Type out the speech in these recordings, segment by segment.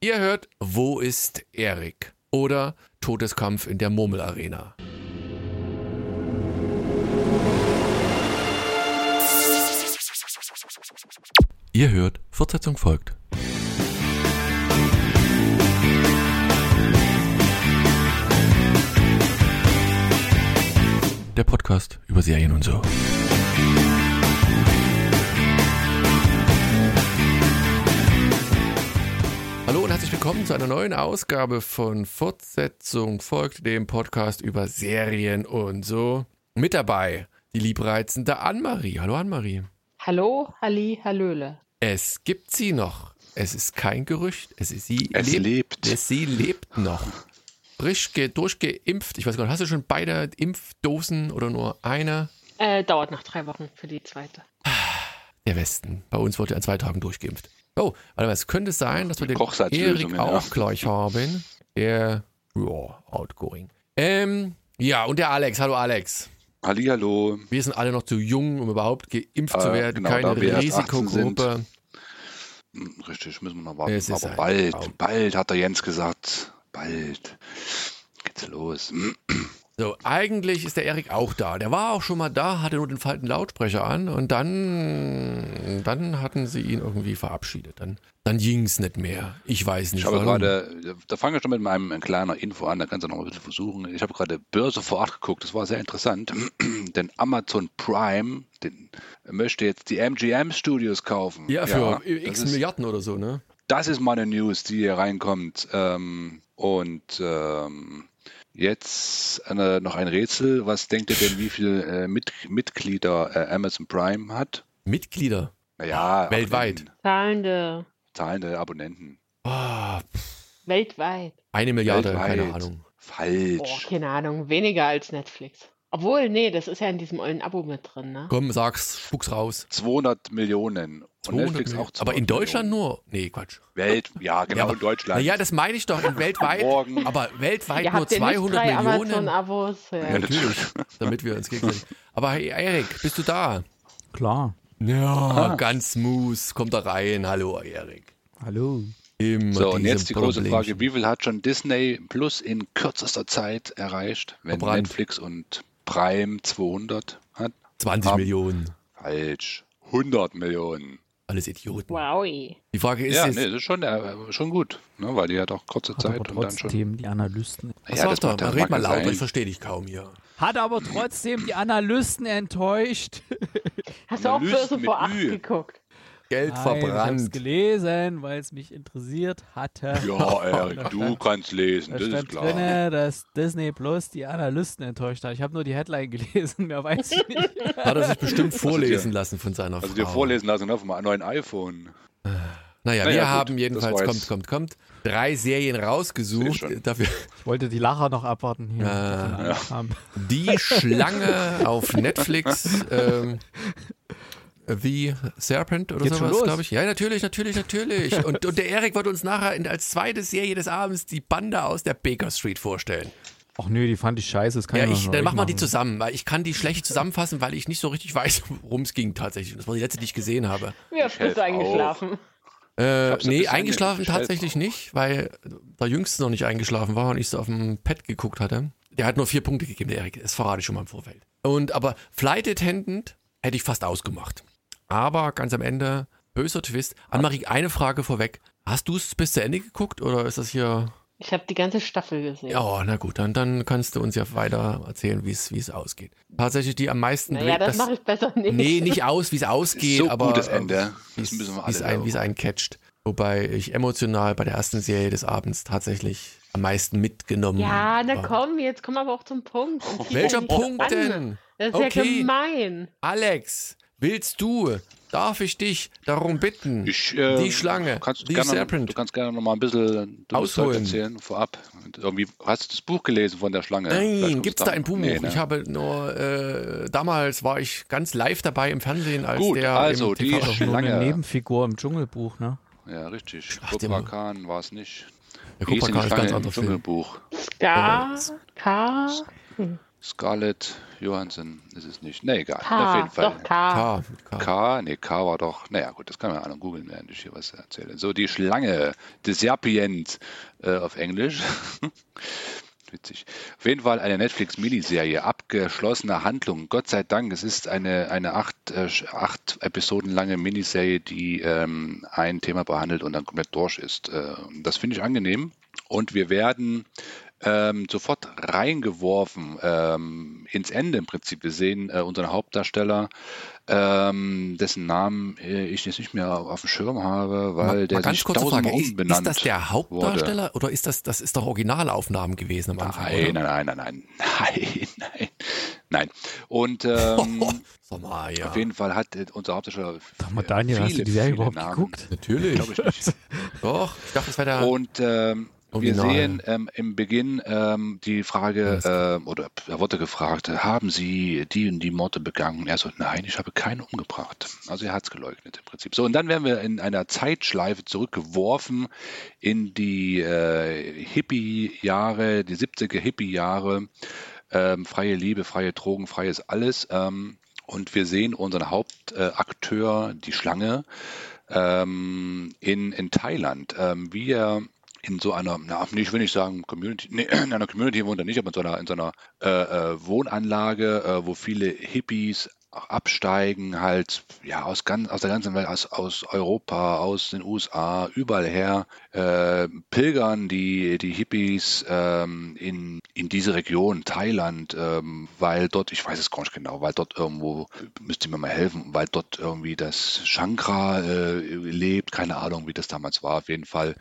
Ihr hört Wo ist Erik? Oder Todeskampf in der Murmelarena. Ihr hört, Fortsetzung folgt. Der Podcast über Serien und so. Willkommen zu einer neuen Ausgabe von Fortsetzung folgt dem Podcast über Serien und so. Mit dabei die liebreizende Annemarie. Hallo Annemarie. Hallo, Halli, Hallöle. Es gibt sie noch. Es ist kein Gerücht. Es ist sie Es lebt. Es, sie lebt noch. Frisch ge durchgeimpft. Ich weiß gar nicht, hast du schon beide Impfdosen oder nur eine? Äh, dauert noch drei Wochen für die zweite. Der Westen. Bei uns wurde an zwei Tagen durchgeimpft. Oh, warte mal, es könnte sein, dass wir den Erik auch ja. gleich haben. Der, ja, outgoing. Ähm, ja, und der Alex. Hallo Alex. Hallihallo. Wir sind alle noch zu jung, um überhaupt geimpft zu Äh, werden. genau, Keine da wir erst 18 Risikogruppe. Hm, Richtig, müssen wir noch warten. Es Aber bald, Traum. bald hat der Jens gesagt. Bald geht's los. So, eigentlich ist der Erik auch da. Der war auch schon mal da, hatte nur den falschen Lautsprecher an und dann, dann hatten sie ihn irgendwie verabschiedet. Dann, dann ging es nicht mehr. Ich weiß nicht Ich habe gerade, da fange ich schon mit meinem ein kleiner Info an, da kannst du noch mal ein bisschen versuchen. Ich habe gerade Börse vor Ort geguckt, das war sehr interessant. Denn Amazon Prime den, möchte jetzt die MGM Studios kaufen. ja, für das x ist, Milliarden oder so, ne? Das ist mal eine News, die hier reinkommt. Ähm, und ähm, jetzt äh, noch ein Rätsel. Was denkt ihr denn, wie viele äh, Mit Mitglieder äh, Amazon Prime hat? Mitglieder. Naja, Weltweit. Abonnenten, Zahlende. zahlende Abonnenten. Ah, Weltweit. eine Milliarde, Weltweit. keine Ahnung. Oh, Falsch. keine Ahnung. Weniger als Netflix. Obwohl, nee, das ist ja in diesem ollen Abo mit drin, ne? Komm, sag's, spuck's raus. 200 Millionen. Und 200 Netflix Millionen. auch 200 Aber in Deutschland Millionen. nur? Nee, Quatsch. Welt, ja, genau, aber, in Deutschland. Naja, das meine ich doch, in weltweit. Morgen. aber weltweit nur ja nicht 200 drei Millionen. Amazon-Abos. Ja. Ja, Natürlich, damit wir uns gegenseitig. Aber hey, Erik, bist du da? Klar. Ja, ganz smooth. Kommt da rein. Hallo, Erik. Hallo. Immer So, und jetzt die große Problemchen. Frage, wie viel hat schon Disney Plus in kürzester Zeit erreicht, wenn. Netflix und Prime 200 hat? 20 Haben- Millionen. Falsch. 100 Millionen. Alles Idioten. Wowi. Die Frage ist ja, jetzt, nee, das ist schon, äh, schon gut, ne, weil die hat auch kurze Hat Zeit aber und dann schon. trotzdem die Analysten. Ja, das macht der Red mal sein. ich verstehe dich kaum hier. Hat aber trotzdem die Analysten enttäuscht. Hast du auch Analysten Börse mit vor acht Ü. geguckt? Geld Nein, ich hab's verbrannt. gelesen, weil es mich interessiert hatte. Ja, Erik, du kannst lesen, Da das ist stand klar. drin, dass Disney Plus die Analysten enttäuscht hat. Ich habe nur die Headline gelesen, mehr weiß ich nicht. Hat er sich bestimmt vorlesen dir- lassen von seiner Also Frau. dir vorlesen lassen auf einem neuen iPhone. Naja, Naja, wir gut, haben jedenfalls, kommt, kommt, kommt, drei Serien rausgesucht. Dafür Ich wollte die Lacher noch abwarten hier. Ja. kamen. Die Schlange auf Netflix. Ähm, wie Serpent oder Geht's sowas, los? glaube ich. Ja, natürlich, natürlich, natürlich. Und, und der Erik wird uns nachher in, als zweite Serie des Abends die Bande aus der Baker Street vorstellen. Ach nö, die fand ich scheiße. Das kann Ja, ich, ich, dann machen wir die zusammen, weil ich kann die schlecht zusammenfassen, weil ich nicht so richtig weiß, worum es ging tatsächlich. Das war die letzte, die ich gesehen habe. Wie oft bist du eingeschlafen? Äh, nee, eingeschlafen tatsächlich nicht, weil der Jüngste noch nicht eingeschlafen war und ich so auf dem Pad geguckt hatte. Der hat nur vier Punkte gegeben, der Erik. Das verrate ich schon mal im Vorfeld. Und aber Flight Attendant hätte ich fast ausgemacht. Aber ganz am Ende, böser Twist. Annemarie, eine Frage vorweg. Hast du es bis zu Ende geguckt oder ist das hier. Ich habe die ganze Staffel gesehen. Ja, na gut, dann, dann kannst du uns ja weiter erzählen, wie es wie es ausgeht. Tatsächlich die am meisten. naja, das mache ich besser nicht. Nee, nicht aus, wie es ausgeht, So aber gutes Ende. wie Das es müssen wir wie es alle ein, wie es selber einen catcht. Wobei ich emotional bei der ersten Serie des Abends tatsächlich am meisten mitgenommen Ja, na war. komm, jetzt komm aber auch zum Punkt. Zieh Welcher Punkt an. denn? Das ist Okay. ja gemein. Alex, willst du, darf ich dich darum bitten, Ich, äh, die Schlange, kannst die gerne, Serpent, Du kannst gerne noch mal ein bisschen Ausholen. erzählen vorab. Irgendwie, hast du das Buch gelesen von der Schlange? Nein, gibt's kommst da ein Buch? Nee, ne? Ich habe nur, äh, damals war ich ganz live dabei im Fernsehen, als Gut, der also, im die TV nur eine Schlange. Nebenfigur im Dschungelbuch, ne? Ja, richtig. Der- Khan war es nicht. Der denn Khan die ist ein ganz Schlange Film. Dschungelbuch. Ska, K, Scarlett Johansson ist es nicht. Nee, egal. K, Auf jeden Fall. doch K. K, K. K, nee, K war doch, naja gut, das kann man auch googeln, während ich hier was erzähle. So, die Schlange, the Serpient äh, auf Englisch. Witzig. Auf jeden Fall eine Netflix-Miniserie, abgeschlossene Handlung. Gott sei Dank, es ist eine, eine acht, äh, acht Episoden lange Miniserie, die ähm, ein Thema behandelt und dann komplett durch ist. Äh, das finde ich angenehm. Und wir werden ähm, sofort reingeworfen ähm, ins Ende im Prinzip. Wir sehen äh, unseren Hauptdarsteller, ähm, dessen Namen äh, ich jetzt nicht mehr auf dem Schirm habe, weil Mal, der mal ganz sich kurze tausendmal Frage, ist, umbenannt ist das der Hauptdarsteller oder ist das, das ist doch Originalaufnahmen gewesen am Anfang, Nein, oder? nein, nein, nein, nein, nein, nein. Und ähm, mal, ja. auf jeden Fall hat äh, unser Hauptdarsteller Sag mal, Daniel, hast du viele, die Serie viele überhaupt Namen. geguckt? Natürlich. Glaube ich nicht. Doch, ich dachte, das wäre der. Und ähm, wir Original. sehen ähm, im Beginn ähm, die Frage, ähm, oder er wurde gefragt, äh, haben Sie die und die Morde begangen? Er so, nein, ich habe keinen umgebracht. Also er hat es geleugnet im Prinzip. So, und dann werden wir in einer Zeitschleife zurückgeworfen in die äh, Hippie-Jahre, die 70er Hippie-Jahre. Ähm, freie Liebe, freie Drogen, freies alles. Ähm, und wir sehen unseren Hauptakteur, die Schlange, ähm, in, in Thailand, ähm, wie er in so einer, na, ich will nicht sagen Community, nee, in einer Community wohnt er nicht, aber in so einer, in so einer äh, äh, Wohnanlage, äh, wo viele Hippies auch absteigen, halt ja aus, ganz, aus der ganzen Welt, aus, aus Europa, aus den USA, überall her, äh, pilgern die, die Hippies ähm, in, in diese Region, Thailand, ähm, weil dort, ich weiß es gar nicht genau, weil dort irgendwo, müsste mir mal helfen, weil dort irgendwie das Shankra äh, lebt, keine Ahnung, wie das damals war, auf jeden Fall.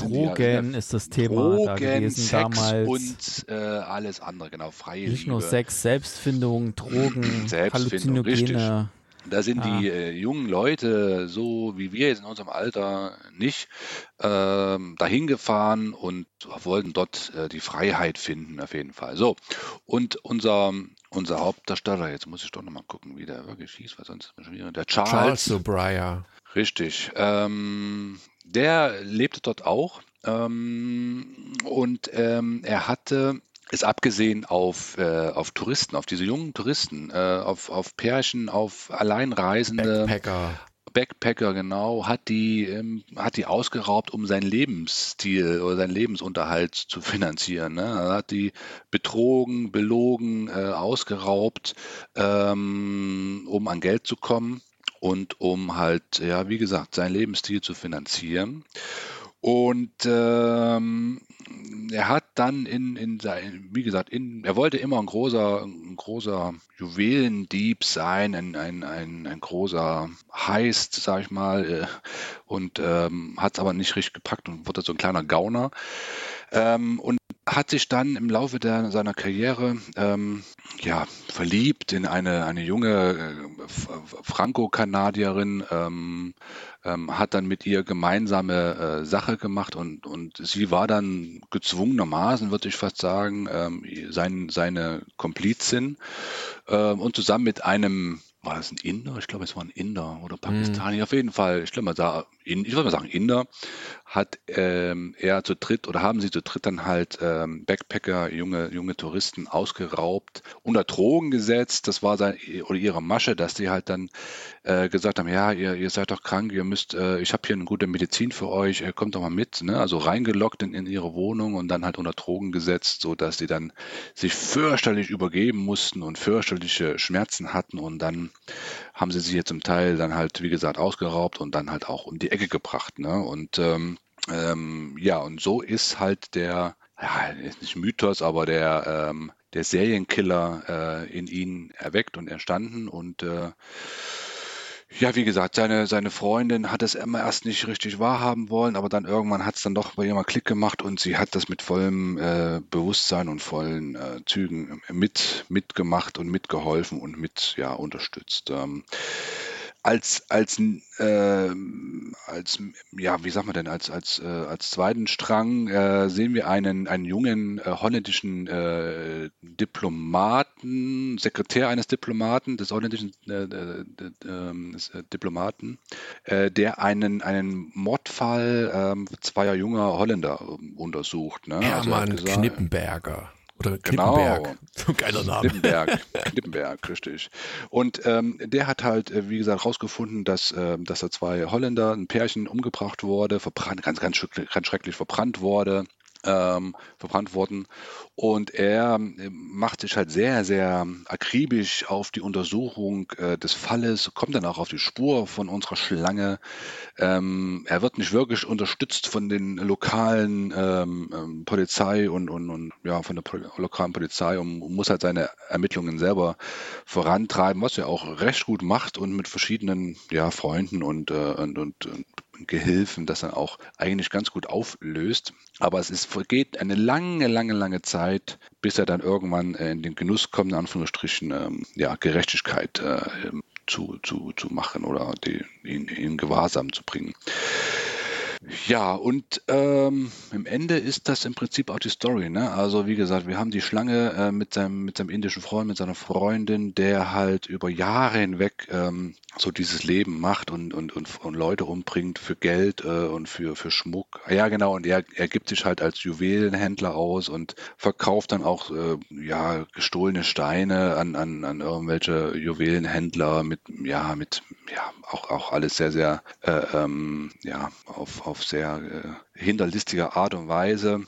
die ja- Drogen ist das Thema da Drogen, gewesen Sex damals. und äh, alles andere, genau, freie Nicht Liebe. nur Sex, Selbstfindung, Drogen, Selbstfindung, Halluzinogene. Da sind Ah. die äh, jungen Leute, so wie wir jetzt in unserem Alter, nicht ähm, dahin gefahren und wollten dort äh, die Freiheit finden, auf jeden Fall. So, und unser, unser Hauptdarsteller, jetzt muss ich doch nochmal gucken, wie der wirklich hieß, weil sonst ist mir schon wieder, der Charles Charles, Sobraya. Richtig. Ähm, der lebte dort auch ähm, und ähm, er hatte ist abgesehen auf, äh, auf Touristen, auf diese jungen Touristen, äh, auf, auf Pärchen, auf Alleinreisende, Backpacker. Backpacker, genau, hat die, ähm, hat die ausgeraubt, um seinen Lebensstil oder seinen Lebensunterhalt zu finanzieren. Ne? Er hat die betrogen, belogen, äh, ausgeraubt, ähm, um an Geld zu kommen und um halt, ja, wie gesagt, seinen Lebensstil zu finanzieren. Und ähm, er hat dann in, in sein, wie gesagt, in, er wollte immer ein großer, ein großer Juwelendieb sein, ein, ein, ein, ein großer Heist, sag ich mal, äh, und ähm, hat es aber nicht richtig gepackt und wurde so ein kleiner Gauner. Ähm, und hat sich dann im Laufe der, seiner Karriere ähm, ja, verliebt in eine, eine junge äh, Franco-Kanadierin, ähm, ähm, hat dann mit ihr gemeinsame äh, Sache gemacht und, und sie war dann gezwungenermaßen, würde ich fast sagen, ähm, sein, seine Komplizin ähm, und zusammen mit einem, war das ein Inder? Ich glaube, es war ein Inder oder Pakistani, auf jeden Fall, ich glaube da, in, ich würde mal sagen Inder, hat ähm, er zu dritt oder haben sie zu dritt dann halt ähm, Backpacker, junge, junge Touristen ausgeraubt, unter Drogen gesetzt. Das war sein oder ihre Masche, dass die halt dann äh, gesagt haben, ja, ihr, ihr seid doch krank, ihr müsst, äh, ich habe hier eine gute Medizin für euch, äh, kommt doch mal mit. Ne? Also reingelockt in, in ihre Wohnung und dann halt unter Drogen gesetzt, so dass die dann sich fürchterlich übergeben mussten und fürchterliche Schmerzen hatten und dann haben sie sich jetzt zum Teil dann halt, wie gesagt, ausgeraubt und dann halt auch um die Ecke gebracht. Ne? Und ähm, ähm, ja, und so ist halt der, ja, nicht Mythos, aber der, ähm, der Serienkiller äh, in ihn erweckt und entstanden. Und äh, ja, wie gesagt, seine, seine Freundin hat es immer erst nicht richtig wahrhaben wollen, aber dann irgendwann hat es dann doch bei ihr mal Klick gemacht und sie hat das mit vollem äh, Bewusstsein und vollen äh, Zügen mit, mitgemacht und mitgeholfen und mit ja, unterstützt. Ähm, als, als, äh, als, ja, wie sagt man denn, als, als, äh, als zweiten Strang äh, sehen wir einen, einen jungen äh, holländischen äh, Diplomaten, Sekretär eines Diplomaten, des holländischen äh, äh, äh, des, Diplomaten, der einen, einen Mordfall ähm, zweier junger Holländer ähm, untersucht. Ne? Also er Hermann gesagt- Knippenberger. Oder Genau. Knippenberg. So ein geiler Name. Knippenberg, Knippenberg, richtig. Und ähm, der hat halt, äh, wie gesagt, herausgefunden, dass, ähm, dass da zwei Holländer, ein Pärchen umgebracht wurde, verbrannt, ganz, ganz, schrecklich- ganz schrecklich verbrannt wurde, ähm, verbrannt worden. Und er ähm, macht sich halt sehr, sehr akribisch auf die Untersuchung äh, des Falles, kommt dann auch auf die Spur von unserer Schlange. Ähm, er wird nicht wirklich unterstützt von den lokalen ähm, ähm, Polizei und, und, und ja, von der Pol lokalen Polizei und muss halt seine Ermittlungen selber vorantreiben, was er auch recht gut macht und mit verschiedenen ja, Freunden und, äh, und, und, und Gehilfen das dann auch eigentlich ganz gut auflöst. Aber es ist, vergeht eine lange, lange, lange Zeit, bis er dann irgendwann äh, in den Genuss kommt, in Anführungsstrichen, ähm, ja, Gerechtigkeit äh, ähm, zu, zu, zu machen oder die, ihn in Gewahrsam zu bringen. Ja, und ähm, im Ende ist das im Prinzip auch die Story. Ne? Also wie gesagt, wir haben die Schlange äh, mit, seinem, mit seinem indischen Freund, mit seiner Freundin, der halt über Jahre hinweg ähm, so dieses Leben macht und, und, und, und Leute umbringt für Geld äh, und für, für Schmuck. Ja, genau, und er, er gibt sich halt als Juwelenhändler aus und verkauft dann auch äh, ja, gestohlene Steine an, an, an irgendwelche Juwelenhändler mit, ja, mit, ja, auch, auch alles sehr, sehr, äh, ähm, ja, auf, auf sehr äh, hinterlistiger Art und Weise.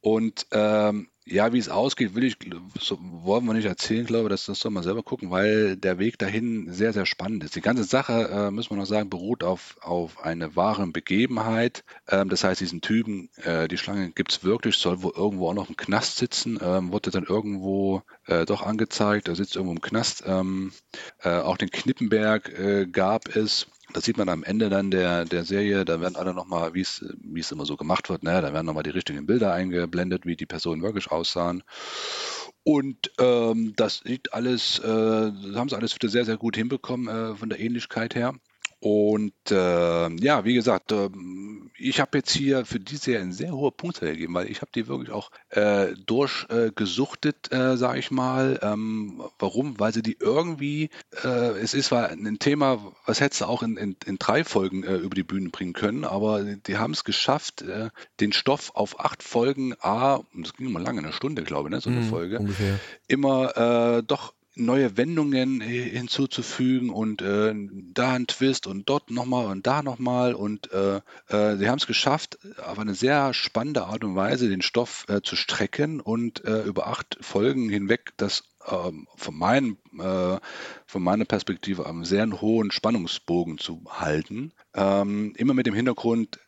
Und ähm, ja, wie es ausgeht, will ich, so, wollen wir nicht erzählen, glaube das, das soll man selber gucken, weil der Weg dahin sehr, sehr spannend ist. Die ganze Sache, äh, müssen wir noch sagen, beruht auf, auf eine wahre Begebenheit. Ähm, das heißt, diesen Typen, äh, die Schlange gibt es wirklich, soll wohl irgendwo auch noch im Knast sitzen, ähm, wurde dann irgendwo äh, doch angezeigt, er sitzt irgendwo im Knast. Ähm, äh, auch den Knippenberg äh, gab es. Das sieht man am Ende dann der, der Serie, da werden alle nochmal, wie es immer so gemacht wird, ne? da werden nochmal die richtigen Bilder eingeblendet, wie die Personen wirklich aussahen. Und ähm, das sieht alles, äh, haben sie alles wieder sehr, sehr gut hinbekommen äh, von der Ähnlichkeit her. Und äh, ja, wie gesagt, ähm, ich habe jetzt hier für die Serie eine sehr hohe Punktzahl gegeben, weil ich habe die wirklich auch äh, durchgesuchtet, äh, sage ich mal. Ähm, warum? Weil sie die irgendwie, äh, es ist zwar ein Thema, was hättest du auch in, in, in drei Folgen äh, über die Bühne bringen können, aber die haben es geschafft, äh, den Stoff auf acht Folgen, A, und das ging immer lange, eine Stunde, glaube ich, ne, so eine Mhm, Folge, Ungefähr. immer äh, doch neue Wendungen hi- hinzuzufügen und äh, da ein Twist und dort nochmal und da nochmal und äh, äh, sie haben es geschafft, auf eine sehr spannende Art und Weise den Stoff äh, zu strecken und äh, über acht Folgen hinweg das ähm, von, meinem, äh, von meiner Perspektive einen sehr hohen Spannungsbogen zu halten. Ähm, immer mit dem Hintergrund,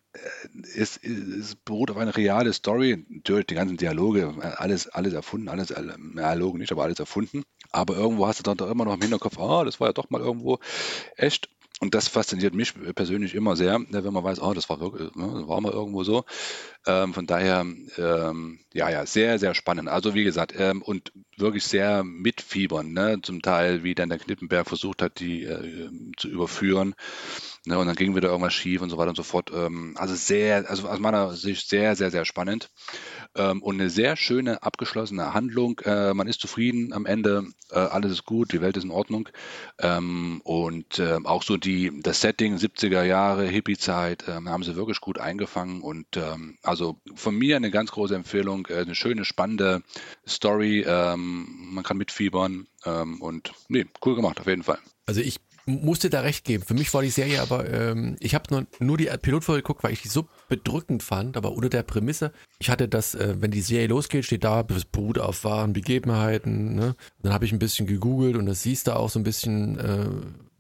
es, es beruht auf eine reale Story. Natürlich die ganzen Dialoge, alles, alles erfunden, alles, äh, Dialoge nicht, aber alles erfunden. Aber irgendwo hast du dann doch immer noch im Hinterkopf, ah, das war ja doch mal irgendwo echt. Und das fasziniert mich persönlich immer sehr, ne, wenn man weiß, oh, das war wirklich, ne, war mal irgendwo so. Ähm, von daher, ähm, ja, ja, sehr, sehr spannend. Also wie gesagt, ähm, und wirklich sehr mitfiebern, ne? zum Teil, wie dann der Knippenberg versucht hat, die äh, zu überführen. Ne? Und dann ging wieder irgendwas schief und so weiter und so fort. Ähm, also sehr, also aus meiner Sicht sehr, sehr, sehr spannend. Ähm, und eine sehr schöne, abgeschlossene Handlung. Äh, man ist zufrieden am Ende, äh, alles ist gut, die Welt ist in Ordnung. Ähm, und auch so die, das Setting, 70er Jahre, Hippie-Zeit, haben sie wirklich gut eingefangen. Und also von mir eine ganz große Empfehlung, äh, eine schöne, spannende Story. Man kann mitfiebern und nee, cool gemacht, auf jeden Fall. Also ich musste da recht geben. Für mich war die Serie aber, ähm, ich habe nur, nur die Pilotfolge geguckt, weil ich die so bedrückend fand, aber unter der Prämisse, ich hatte das, äh, wenn die Serie losgeht, steht da, beruht auf wahren Begebenheiten. Ne? Dann habe ich ein bisschen gegoogelt und das siehst du auch so ein bisschen, äh,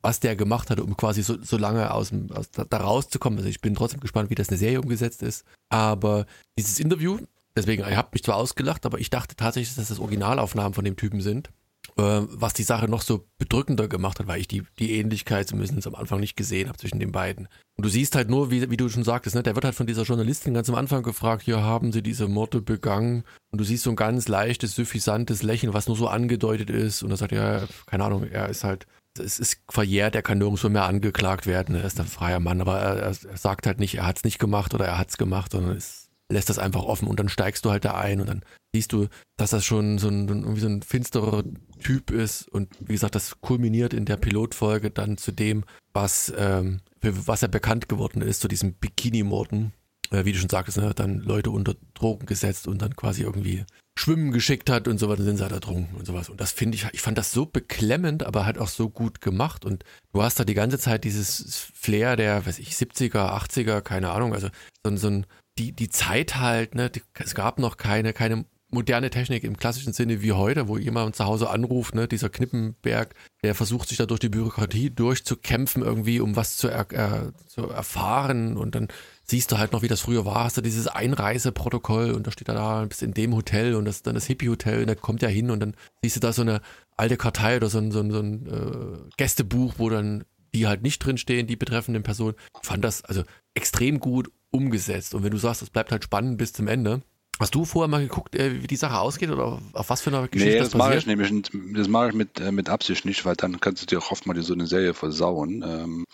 was der gemacht hat, um quasi so, so lange aus dem, aus, da, da rauszukommen. Also ich bin trotzdem gespannt, wie das eine Serie umgesetzt ist. Aber dieses Interview, deswegen, ich habe mich zwar ausgelacht, aber ich dachte tatsächlich, dass das Originalaufnahmen von dem Typen sind was die Sache noch so bedrückender gemacht hat, weil ich die, die Ähnlichkeit zumindest am Anfang nicht gesehen habe zwischen den beiden. Und du siehst halt nur, wie, wie du schon sagtest, ne, der wird halt von dieser Journalistin ganz am Anfang gefragt, hier haben sie diese Morde begangen. Und du siehst so ein ganz leichtes, suffisantes Lächeln, was nur so angedeutet ist. Und er sagt, ja, keine Ahnung, er ist halt, es ist verjährt, er kann nirgendwo mehr angeklagt werden, er ist ein freier Mann, aber er, er sagt halt nicht, er hat es nicht gemacht oder er hat es gemacht, sondern es lässt das einfach offen und dann steigst du halt da ein und dann siehst du, dass das schon so ein, irgendwie so ein finsterer Typ ist und wie gesagt, das kulminiert in der Pilotfolge dann zu dem, was, ähm, was er bekannt geworden ist, zu diesem Bikini-Morden, äh, wie du schon sagtest, ne, dann Leute unter Drogen gesetzt und dann quasi irgendwie schwimmen geschickt hat und sowas, dann sind sie halt ertrunken und sowas. Und das finde ich, ich fand das so beklemmend, aber halt auch so gut gemacht. Und du hast da die ganze Zeit dieses Flair der, weiß ich, 70er, 80er, keine Ahnung, also so, so ein, die, die Zeit halt, ne, die, es gab noch keine, keine moderne Technik im klassischen Sinne wie heute, wo jemand zu Hause anruft, ne, dieser Knippenberg, der versucht sich da durch die Bürokratie durchzukämpfen irgendwie, um was zu, er, äh, zu erfahren. Und dann siehst du halt noch, wie das früher war, hast du dieses Einreiseprotokoll und da steht er da, bist in dem Hotel und das dann das Hippie-Hotel und da kommt er hin und dann siehst du da so eine alte Kartei oder so ein, so ein, so ein äh, Gästebuch, wo dann die halt nicht drinstehen, die betreffenden Personen. Ich fand das also extrem gut umgesetzt. Und wenn du sagst, das bleibt halt spannend bis zum Ende, Hast du vorher mal geguckt, äh, wie die Sache ausgeht oder auf was für eine Geschichte nee, das, das mache ich nämlich, das mache ich mit, äh, mit Absicht nicht, weil dann kannst du dir auch oft mal so eine Serie versauen. Ähm,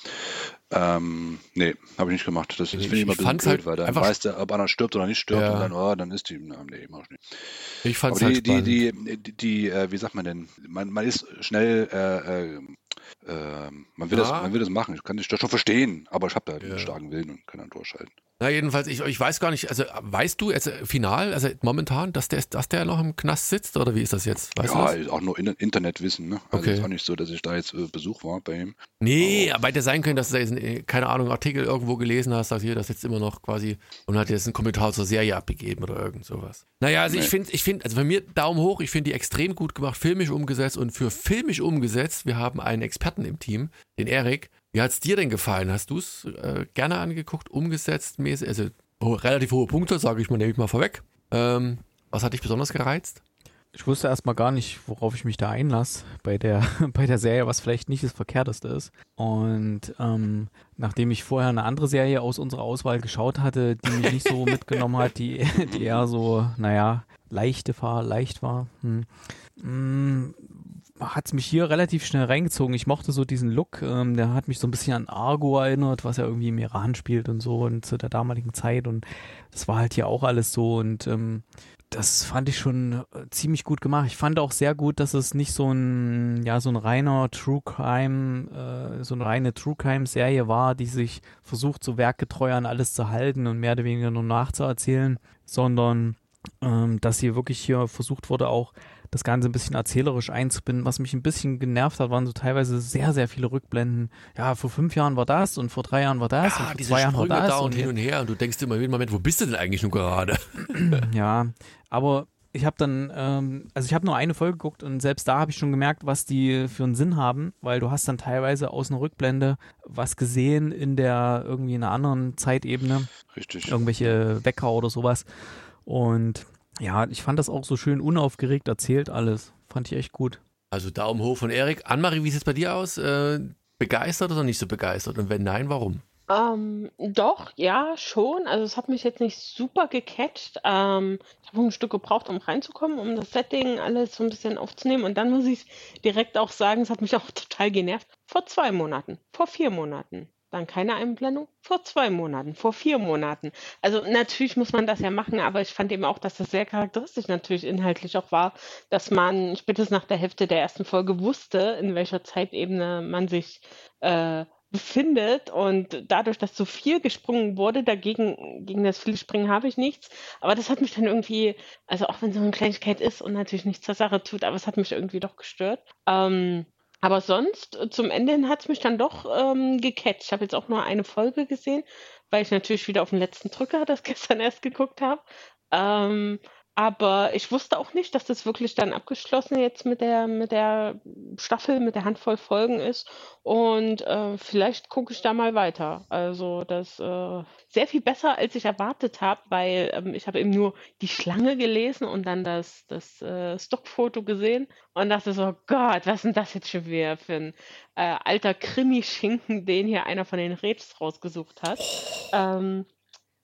ähm, nee, habe ich nicht gemacht. Das, das finde ich immer ein bisschen blöd, halt weil dann weißt du, ob einer stirbt oder nicht stirbt ja. und dann, oh, dann ist die, nee, mach ich nicht. Ich fand es halt die, die, die, die, die, äh, wie sagt man denn, man, man ist schnell, äh, äh, man, will ja. das, man will das machen, ich kann das schon verstehen, aber ich habe da ja. einen starken Willen und kann dann durchhalten. Na, jedenfalls, ich, ich weiß gar nicht, also weißt du jetzt final, also momentan, dass der, dass der noch im Knast sitzt oder wie ist das jetzt? Weißt ja, auch nur in, Internetwissen, ne? Also okay. ist auch nicht so, dass ich da jetzt äh, Besuch war bei ihm. Nee, aber, aber hätte sein können, dass du da jetzt, äh, keine Ahnung, Artikel irgendwo gelesen hast, dass hier, das jetzt immer noch quasi und hat jetzt einen Kommentar zur Serie abgegeben oder irgend sowas. Naja, also nee. ich finde, ich finde, also bei mir Daumen hoch, ich finde die extrem gut gemacht, filmisch umgesetzt und für filmisch umgesetzt, wir haben einen Experten im Team, den Erik, wie hat es dir denn gefallen? Hast du es äh, gerne angeguckt, umgesetzt, mäßig? Also oh, relativ hohe Punkte, sage ich mal, nehme ich mal vorweg. Ähm, was hat dich besonders gereizt? Ich wusste erstmal gar nicht, worauf ich mich da einlasse bei der, bei der Serie, was vielleicht nicht das Verkehrteste ist. Und ähm, nachdem ich vorher eine andere Serie aus unserer Auswahl geschaut hatte, die mich nicht so mitgenommen hat, die, die eher so, naja, leichte war, leicht war, hm, hm hat es mich hier relativ schnell reingezogen. Ich mochte so diesen Look, ähm, der hat mich so ein bisschen an Argo erinnert, was ja irgendwie im Iran spielt und so und zu der damaligen Zeit und das war halt hier auch alles so und ähm, das fand ich schon äh, ziemlich gut gemacht. Ich fand auch sehr gut, dass es nicht so ein, ja, so ein reiner True Crime, äh, so eine reine True Crime Serie war, die sich versucht, so werkgetreu an alles zu halten und mehr oder weniger nur nachzuerzählen, sondern ähm, dass hier wirklich hier versucht wurde, auch das Ganze ein bisschen erzählerisch einzubinden. Was mich ein bisschen genervt hat, waren so teilweise sehr, sehr viele Rückblenden. Ja, vor fünf Jahren war das und vor drei Jahren war das ja, und vor diese zwei Jahren war das. da und, und hin und her und du denkst immer jeden Moment, wo bist du denn eigentlich nur gerade? ja, aber ich habe dann, ähm, also ich habe nur eine Folge geguckt und selbst da habe ich schon gemerkt, was die für einen Sinn haben, weil du hast dann teilweise aus einer Rückblende was gesehen in der irgendwie in einer anderen Zeitebene. Richtig. Irgendwelche Wecker oder sowas. Und ja, ich fand das auch so schön unaufgeregt erzählt alles. Fand ich echt gut. Also Daumen hoch von Erik. Annemarie, wie sieht es bei dir aus? Äh, begeistert oder nicht so begeistert? Und wenn nein, warum? Ähm, doch, ja, schon. Also es hat mich jetzt nicht super gecatcht. Ähm, ich habe ein Stück gebraucht, um reinzukommen, um das Setting alles so ein bisschen aufzunehmen. Und dann muss ich direkt auch sagen, es hat mich auch total genervt. Vor zwei Monaten, vor vier Monaten dann keine Einblendung? Vor zwei Monaten, vor vier Monaten. Also natürlich muss man das ja machen, aber ich fand eben auch, dass das sehr charakteristisch natürlich inhaltlich auch war, dass man spätestens nach der Hälfte der ersten Folge wusste, in welcher Zeitebene man sich äh, befindet und dadurch, dass so viel gesprungen wurde, dagegen gegen das viele Springen habe ich nichts, aber das hat mich dann irgendwie, also auch wenn so eine Kleinigkeit ist und natürlich nichts zur Sache tut, aber es hat mich irgendwie doch gestört. Ähm, aber sonst, äh, zum Ende hin hat es mich dann doch ähm, gecatcht. Ich habe jetzt auch nur eine Folge gesehen, weil ich natürlich wieder auf den letzten Drücker das gestern erst geguckt habe. Ähm, aber ich wusste auch nicht, dass das wirklich dann abgeschlossen jetzt mit der, mit der Staffel, mit der Handvoll Folgen ist. Und äh, vielleicht gucke ich da mal weiter. Also das äh, sehr viel besser, als ich erwartet habe, weil ähm, ich habe eben nur die Schlange gelesen und dann das, das äh, Stockfoto gesehen und dachte so, Gott, was ist das jetzt schon wieder für ein äh, alter Krimi-Schinken, den hier einer von den Rebs rausgesucht hat. Ähm,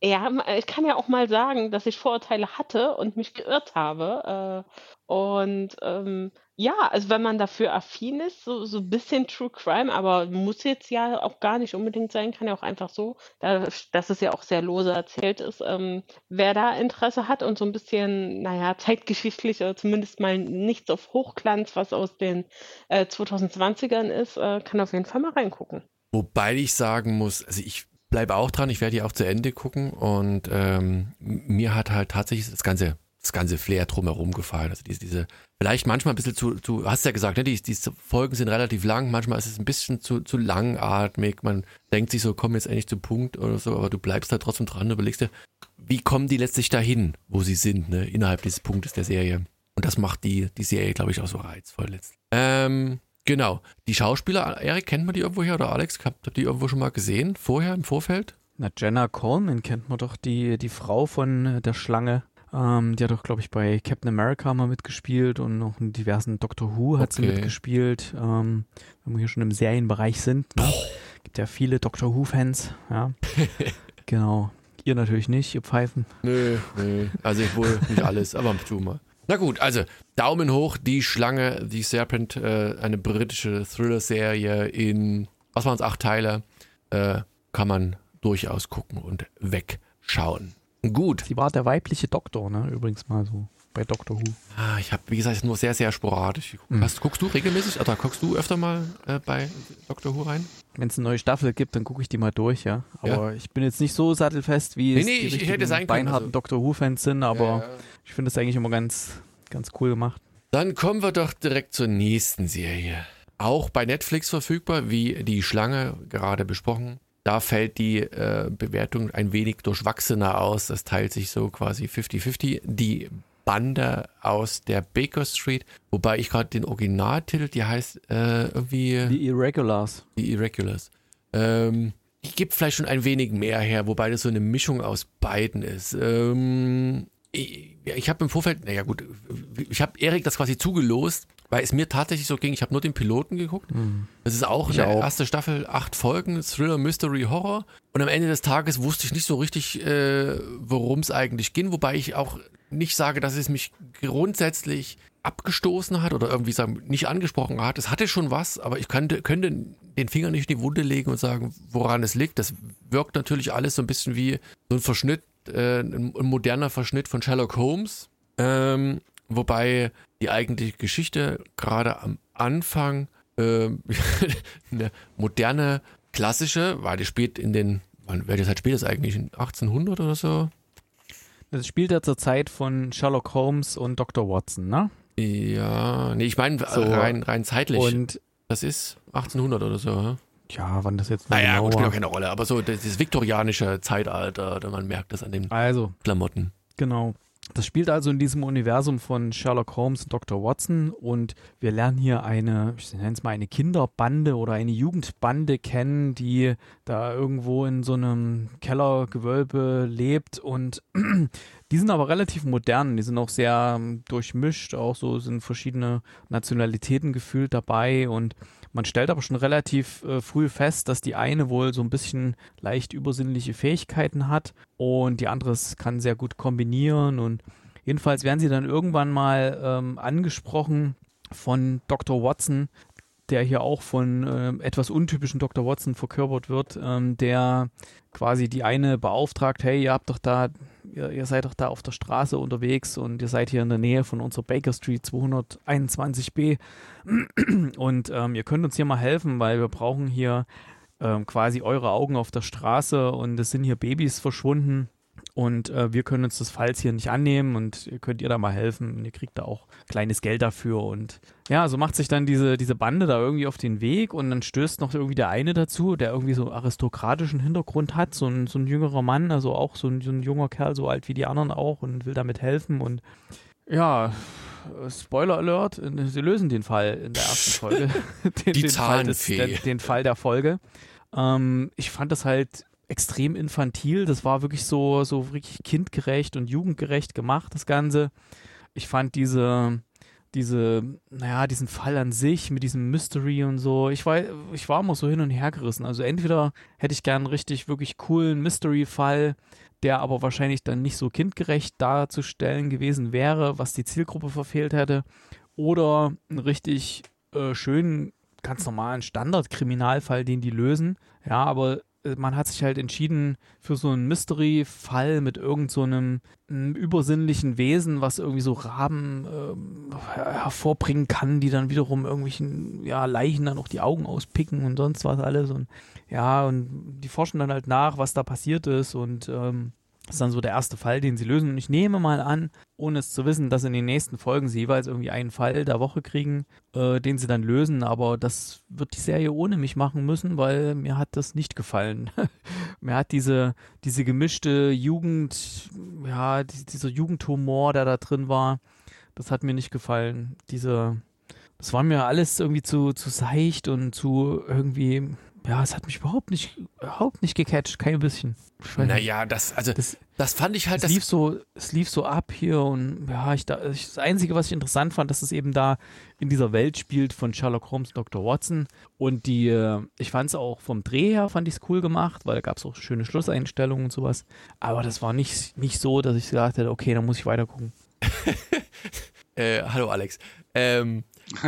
ja, ich kann ja auch mal sagen, dass ich Vorurteile hatte und mich geirrt habe. Äh, und ähm, ja, also wenn man dafür affin ist, so, so ein bisschen True Crime, aber muss jetzt ja auch gar nicht unbedingt sein, kann ja auch einfach so, da, dass es ja auch sehr lose erzählt ist. Ähm, wer da Interesse hat und so ein bisschen, naja, zeitgeschichtlich oder zumindest mal nichts auf Hochglanz, was aus den äh, 2020ern ist, äh, kann auf jeden Fall mal reingucken. Wobei ich sagen muss, also ich bleibe auch dran, ich werde die auch zu Ende gucken und ähm, mir hat halt tatsächlich das ganze das ganze Flair drumherum gefallen. Also diese, diese vielleicht manchmal ein bisschen zu, zu hast ja gesagt, ne, die, die Folgen sind relativ lang, manchmal ist es ein bisschen zu, zu langatmig, man denkt sich so, komm jetzt endlich zum Punkt oder so, aber du bleibst halt trotzdem dran, überlegst dir, wie kommen die letztlich dahin, wo sie sind, ne, innerhalb dieses Punktes der Serie. Und das macht die, die Serie, glaube ich, auch so reizvoll letztlich. Ähm, genau. Die Schauspieler, Erik, kennt man die irgendwo hier oder Alex, habt ihr die irgendwo schon mal gesehen, vorher, im Vorfeld? Na, Jenna Coleman kennt man doch, die, die Frau von der Schlange. Ähm, die hat doch, glaube ich, bei Captain America mal mitgespielt und noch in diversen Doctor Who hat okay. sie mitgespielt. Ähm, wenn wir hier schon im Serienbereich sind. Ne? Gibt ja viele Doctor Who-Fans, ja. genau. Ihr natürlich nicht, ihr Pfeifen. Nö, nö. Also ich wohl nicht alles, aber tu mal. Na gut, also Daumen hoch, die Schlange, die Serpent, äh, eine britische Thriller-Serie in, was waren es, acht Teile, äh, kann man durchaus gucken und wegschauen. Gut. Sie war der weibliche Doktor, ne? Übrigens mal so bei Doctor Who. Ah, ich habe, wie gesagt, nur sehr, sehr sporadisch. Mhm. Was, guckst du regelmäßig oder guckst du öfter mal äh, bei Doctor Who rein? Wenn es eine neue Staffel gibt, dann gucke ich die mal durch, ja. Aber ja. ich bin jetzt nicht so sattelfest, wie nee, nee, es die ich, hätte sein beinharten also. Doctor Who-Fans sind, aber ja, ja. ich finde das eigentlich immer ganz, ganz cool gemacht. Dann kommen wir doch direkt zur nächsten Serie. Auch bei Netflix verfügbar, wie die Schlange gerade besprochen. Da fällt die äh, Bewertung ein wenig durchwachsener aus. Das teilt sich so quasi 50-50. Die Bande aus der Baker Street, wobei ich gerade den Originaltitel, die heißt äh, irgendwie. Die Irregulars. Die Irregulars. Ähm, die gibt vielleicht schon ein wenig mehr her, wobei das so eine Mischung aus beiden ist. Ähm, ich, ich habe im Vorfeld, naja gut, ich habe Erik das quasi zugelost weil es mir tatsächlich so ging, ich habe nur den Piloten geguckt. Mhm. Das ist auch ich eine auch. erste Staffel, acht Folgen, Thriller, Mystery, Horror. Und am Ende des Tages wusste ich nicht so richtig, äh, worum es eigentlich ging, wobei ich auch nicht sage, dass es mich grundsätzlich abgestoßen hat oder irgendwie sagen, nicht angesprochen hat. Es hatte schon was, aber ich könnte, könnte den Finger nicht in die Wunde legen und sagen, woran es liegt. Das wirkt natürlich alles so ein bisschen wie so ein Verschnitt, äh, ein, ein moderner Verschnitt von Sherlock Holmes. Ähm, Wobei die eigentliche Geschichte gerade am Anfang äh, eine moderne, klassische, war die spät in den, wann, welche Zeit spielt das eigentlich? In 1800 oder so? Das spielt ja zur Zeit von Sherlock Holmes und Dr. Watson, ne? Ja, nee, ich meine so, rein, rein zeitlich. Und das ist 1800 oder so, ja? Ja, wann das jetzt Naja, genau spielt auch keine Rolle, aber so das, das viktorianische Zeitalter, man merkt das an den also, Klamotten. Genau. Das spielt also in diesem Universum von Sherlock Holmes und Dr. Watson und wir lernen hier eine, ich nenne es mal eine Kinderbande oder eine Jugendbande kennen, die da irgendwo in so einem Kellergewölbe lebt und die sind aber relativ modern, die sind auch sehr durchmischt, auch so sind verschiedene Nationalitäten gefühlt dabei und man stellt aber schon relativ äh, früh fest, dass die eine wohl so ein bisschen leicht übersinnliche Fähigkeiten hat und die andere kann sehr gut kombinieren und jedenfalls werden sie dann irgendwann mal ähm, angesprochen von Dr. Watson, der hier auch von äh, etwas untypischen Dr. Watson verkörpert wird, ähm, der quasi die eine beauftragt, hey, ihr habt doch da, ihr, ihr, seid doch da auf der Straße unterwegs und ihr seid hier in der Nähe von unserer Baker Street 221b und ähm, ihr könnt uns hier mal helfen, weil wir brauchen hier ähm, quasi eure Augen auf der Straße und es sind hier Babys verschwunden und äh, wir können uns das Falls hier nicht annehmen und ihr könnt ihr da mal helfen und ihr kriegt da auch kleines Geld dafür und ja, so macht sich dann diese, diese Bande da irgendwie auf den Weg und dann stößt noch irgendwie der eine dazu, der irgendwie so aristokratischen Hintergrund hat, so ein, so ein jüngerer Mann, also auch so ein, so ein junger Kerl, so alt wie die anderen auch und will damit helfen und ja, Spoiler Alert, sie lösen den Fall in der ersten Folge. den, die den Fall des, den, den Fall der Folge. Ähm, ich fand das halt extrem infantil. Das war wirklich so, so wirklich kindgerecht und jugendgerecht gemacht, das Ganze. Ich fand diese, diese, naja, diesen Fall an sich mit diesem Mystery und so, ich war, ich war immer so hin und her gerissen. Also entweder hätte ich gern einen richtig, wirklich coolen Mystery-Fall, der aber wahrscheinlich dann nicht so kindgerecht darzustellen gewesen wäre, was die Zielgruppe verfehlt hätte, oder einen richtig äh, schönen, ganz normalen Standard-Kriminalfall, den die lösen. Ja, aber man hat sich halt entschieden für so einen Mystery-Fall mit irgendeinem so übersinnlichen Wesen, was irgendwie so Raben äh, hervorbringen kann, die dann wiederum irgendwelchen ja, Leichen dann auch die Augen auspicken und sonst was alles. Und ja, und die forschen dann halt nach, was da passiert ist und ähm, Das ist dann so der erste Fall, den sie lösen. Und ich nehme mal an, ohne es zu wissen, dass in den nächsten Folgen sie jeweils irgendwie einen Fall der Woche kriegen, äh, den sie dann lösen. Aber das wird die Serie ohne mich machen müssen, weil mir hat das nicht gefallen. mir hat diese, diese gemischte Jugend, ja, die, dieser Jugendhumor, der da drin war, das hat mir nicht gefallen. Diese, das war mir alles irgendwie zu, zu seicht und zu irgendwie, ja, es hat mich überhaupt nicht, überhaupt nicht gecatcht, kein bisschen. Naja, das, also, das, Das- fand ich halt, es das, lief so, es lief so ab hier und ja, ich da, ich, das Einzige, was ich interessant fand, dass es eben da in dieser Welt spielt von Sherlock Holmes, Dr. Watson und die, äh, ich fand es auch vom Dreh her, fand ich es cool gemacht, weil da gab es auch schöne Schlusseinstellungen und sowas, aber das war nicht, nicht so, dass ich gesagt hätte, okay, dann muss ich weiter gucken. Äh, hallo Alex. Ähm,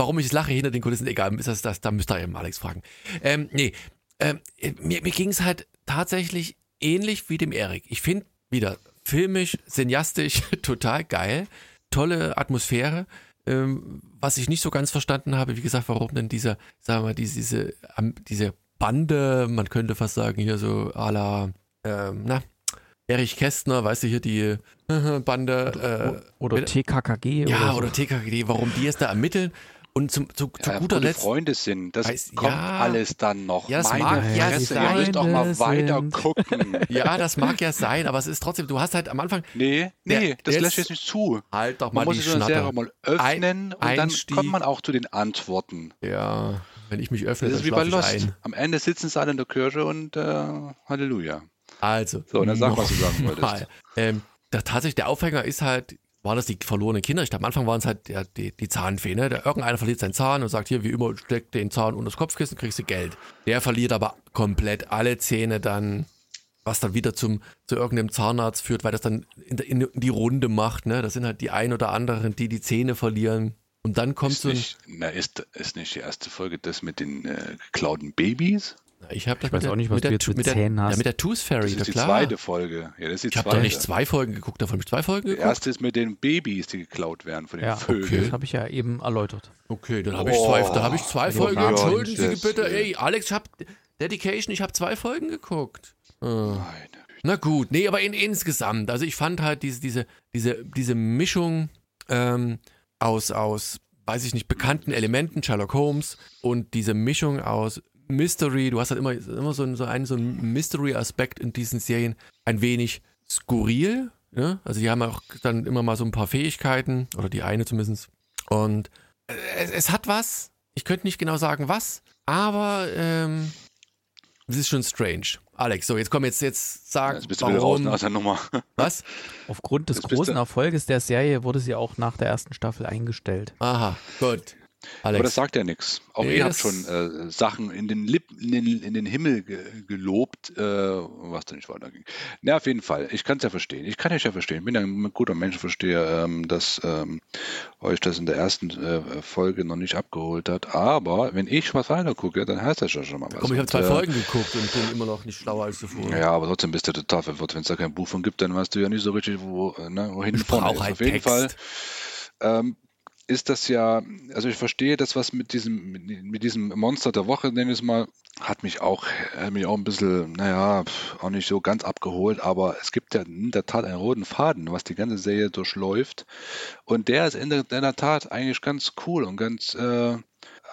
warum ich lache hinter den Kulissen, egal, ist das, das, da müsst ihr eben Alex fragen. Ähm, nee, ähm, mir, mir ging es halt tatsächlich ähnlich wie dem Erik. Ich finde wieder filmisch, cineastisch total geil, tolle Atmosphäre. Ähm, was ich nicht so ganz verstanden habe, wie gesagt, warum denn dieser, sagen wir mal, diese, diese, am- diese Bande, man könnte fast sagen, hier so à la, ähm, na, Erich Kästner, weißt du, hier die Bande, äh, Oder TKKG ja, oder, oder TKKG, warum die jetzt da ermitteln und zum, zu, zu Ja, guter gute Letzt. Freunde sind, das Weiß- kommt ja. alles dann noch. Ja, das Meine mag ja Fresse, sein. ihr müsst doch mal weiter gucken. Ja, das mag ja sein, aber es ist trotzdem, du hast halt am Anfang, Nee, Der- nee, das der lässt ist- jetzt nicht zu. halt doch mal Man muss die Schnatter. mal öffnen und dann Einstieg. kommt man auch zu den Antworten. Ja, wenn ich mich öffne, Das dann ist wie bei Lost. ein. Am Ende sitzen sie alle in der Kirche und äh, Halleluja. Also. So, dann sag, was du sagen wolltest. Ähm, tatsächlich, der Aufhänger ist halt, war das die verlorenen Kinder? Ich glaube, am Anfang waren es halt ja, die, die Zahnfee, ne? Der, irgendeiner verliert seinen Zahn und sagt, hier, wie immer, steck den Zahn unter das Kopfkissen, kriegst du Geld. Der verliert aber komplett alle Zähne dann, was dann wieder zum, zu irgendeinem Zahnarzt führt, weil das dann in, der- in die Runde macht, ne? Das sind halt die ein oder anderen, die die Zähne verlieren. Und dann kommt Ist so ein, nicht, na, ist, ist nicht die erste Folge das mit den äh, geklauten Babys? Ich habe das Ich weiß mit der, auch nicht, was mit du der, jetzt mit mit der, Zähnen hast. Ja, mit der Tooth Fairy, Das ist die klar. zweite Folge. Ja, das ist die Ich habe doch nicht zwei Folgen geguckt, davon habe ich zwei Folgen Die geguckt. erste ist mit den Babys, die geklaut werden von den ja, Vögeln. das habe ich ja eben erläutert. Okay, dann habe ich zwei, da habe ich zwei Oh, Folgen. Entschuldigen Sie bitte, ey, Alex, ich hab Dedication, ich habe zwei Folgen geguckt. Äh. Meine Na gut, nee, aber in, insgesamt, also ich fand halt diese, diese, diese, diese Mischung ähm, aus, aus, weiß ich nicht, bekannten Elementen, Sherlock Holmes und diese Mischung aus Mystery, du hast halt immer, immer so, einen- so einen, so einen Mystery-Aspekt in diesen Serien, ein wenig skurril. Ne? Also die haben auch dann immer mal so ein paar Fähigkeiten, oder die eine zumindest. Und äh, es, es hat was, ich könnte nicht genau sagen was, aber ähm, es ist schon strange. Alex, so jetzt komm jetzt, jetzt sag, Jetzt bist du wieder raus warum, aus der Nummer. was? Aufgrund des bist großen Erfolges der Serie wurde sie auch nach der ersten Staffel eingestellt. Aha, gut. Aber Alex, das sagt ja nichts. Auch Nee, ihr habt schon äh, Sachen in den, Lip, in den, in den Himmel ge gelobt, äh, was da nicht weiterging. Na, auf jeden Fall. Ich kann es ja verstehen. Ich kann es ja verstehen. Bin ja ein guter Menschenversteher, ähm, dass ähm, euch das in der ersten äh, Folge noch nicht abgeholt hat. Aber wenn ich was weiter gucke, dann heißt das ja schon mal was. komm, ich habe zwei äh, Folgen geguckt und bin immer noch nicht schlauer als zuvor. Ja, aber trotzdem bist du total verwirrt. Wenn es da kein Buch von gibt, dann weißt du ja nicht so richtig, wo, äh, ne, wohin ich vorne ist. halt Auf jeden Text. Fall ähm, ist das ja, also ich verstehe das, was mit diesem, mit, diesem Monster der Woche, nenne ich es mal, hat mich auch, hat mich auch ein bisschen, naja, auch nicht so ganz abgeholt, aber es gibt ja in der Tat einen roten Faden, was die ganze Serie durchläuft. Und der ist in der, in der Tat eigentlich ganz cool und ganz äh,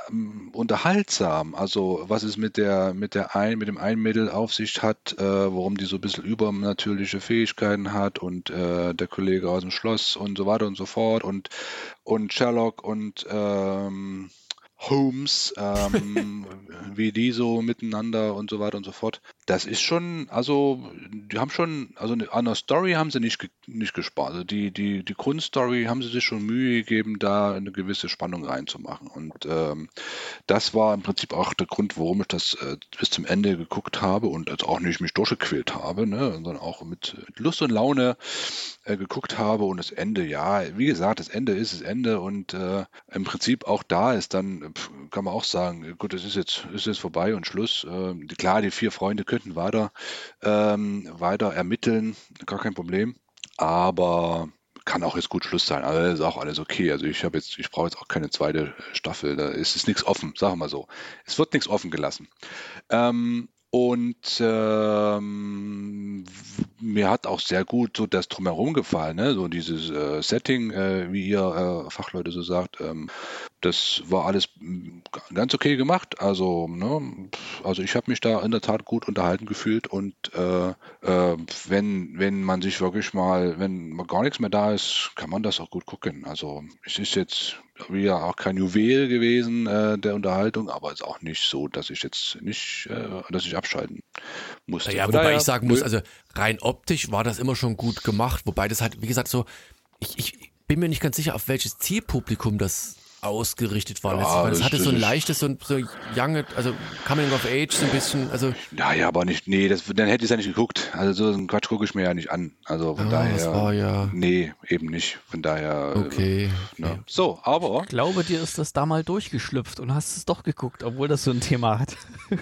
ähm, unterhaltsam. Also was es mit der mit der ein mit dem einen Mädel auf sich hat, äh, warum die so ein bisschen übernatürliche Fähigkeiten hat und äh, der Kollege aus dem Schloss und so weiter und so fort und und Sherlock und ähm, Holmes, ähm, wie die so miteinander und so weiter und so fort. Das ist schon, also die haben schon, also an der Story haben sie nicht, nicht gespart. Also die, die, die Grundstory haben sie sich schon Mühe gegeben, da eine gewisse Spannung reinzumachen. Und ähm, das war im Prinzip auch der Grund, warum ich das äh, bis zum Ende geguckt habe und jetzt auch nicht mich durchgequält habe, ne, sondern auch mit Lust und Laune äh, geguckt habe. Und das Ende, ja, wie gesagt, das Ende ist das Ende und äh, im Prinzip auch da ist dann, kann man auch sagen, gut, es ist jetzt, ist jetzt vorbei und Schluss. Ähm, klar, die vier Freunde könnten weiter, ähm, weiter ermitteln, gar kein Problem. Aber kann auch jetzt gut Schluss sein. Also ist auch alles okay. Also ich habe jetzt, ich brauche jetzt auch keine zweite Staffel. Da ist es nichts offen, sagen wir mal so. Es wird nichts offen gelassen. Ähm, Und ähm, mir hat auch sehr gut so das drumherum gefallen, ne? so dieses äh, Setting, äh, wie ihr äh, Fachleute so sagt. Ähm, das war alles mm, ganz okay gemacht. Also, ne, also ich habe mich da in der Tat gut unterhalten gefühlt und äh, äh, wenn, wenn man sich wirklich mal, wenn gar nichts mehr da ist, kann man das auch gut gucken. Also es ist jetzt wieder auch kein Juwel gewesen äh, der Unterhaltung, aber es ist auch nicht so, dass ich jetzt nicht, äh, dass ich abschalten musste. Ja, wobei ich sagen muss, also rein optisch war das immer schon gut gemacht, wobei das halt, wie gesagt, so, ich, ich bin mir nicht ganz sicher, auf welches Zielpublikum das ausgerichtet war. Ja, das, das hatte so ein leichtes, so ein so young, also Coming of Age, so ein bisschen, also. Naja, aber nicht, nee, das, dann hätte ich es ja nicht geguckt. Also so einen Quatsch gucke ich mir ja nicht an. Also von ah, daher. Das war ja. Nee, eben nicht. Von daher. Äh, okay. Äh, ne. So, aber. Ich glaube, dir ist das da mal durchgeschlüpft und hast es doch geguckt, obwohl das so ein Thema hat.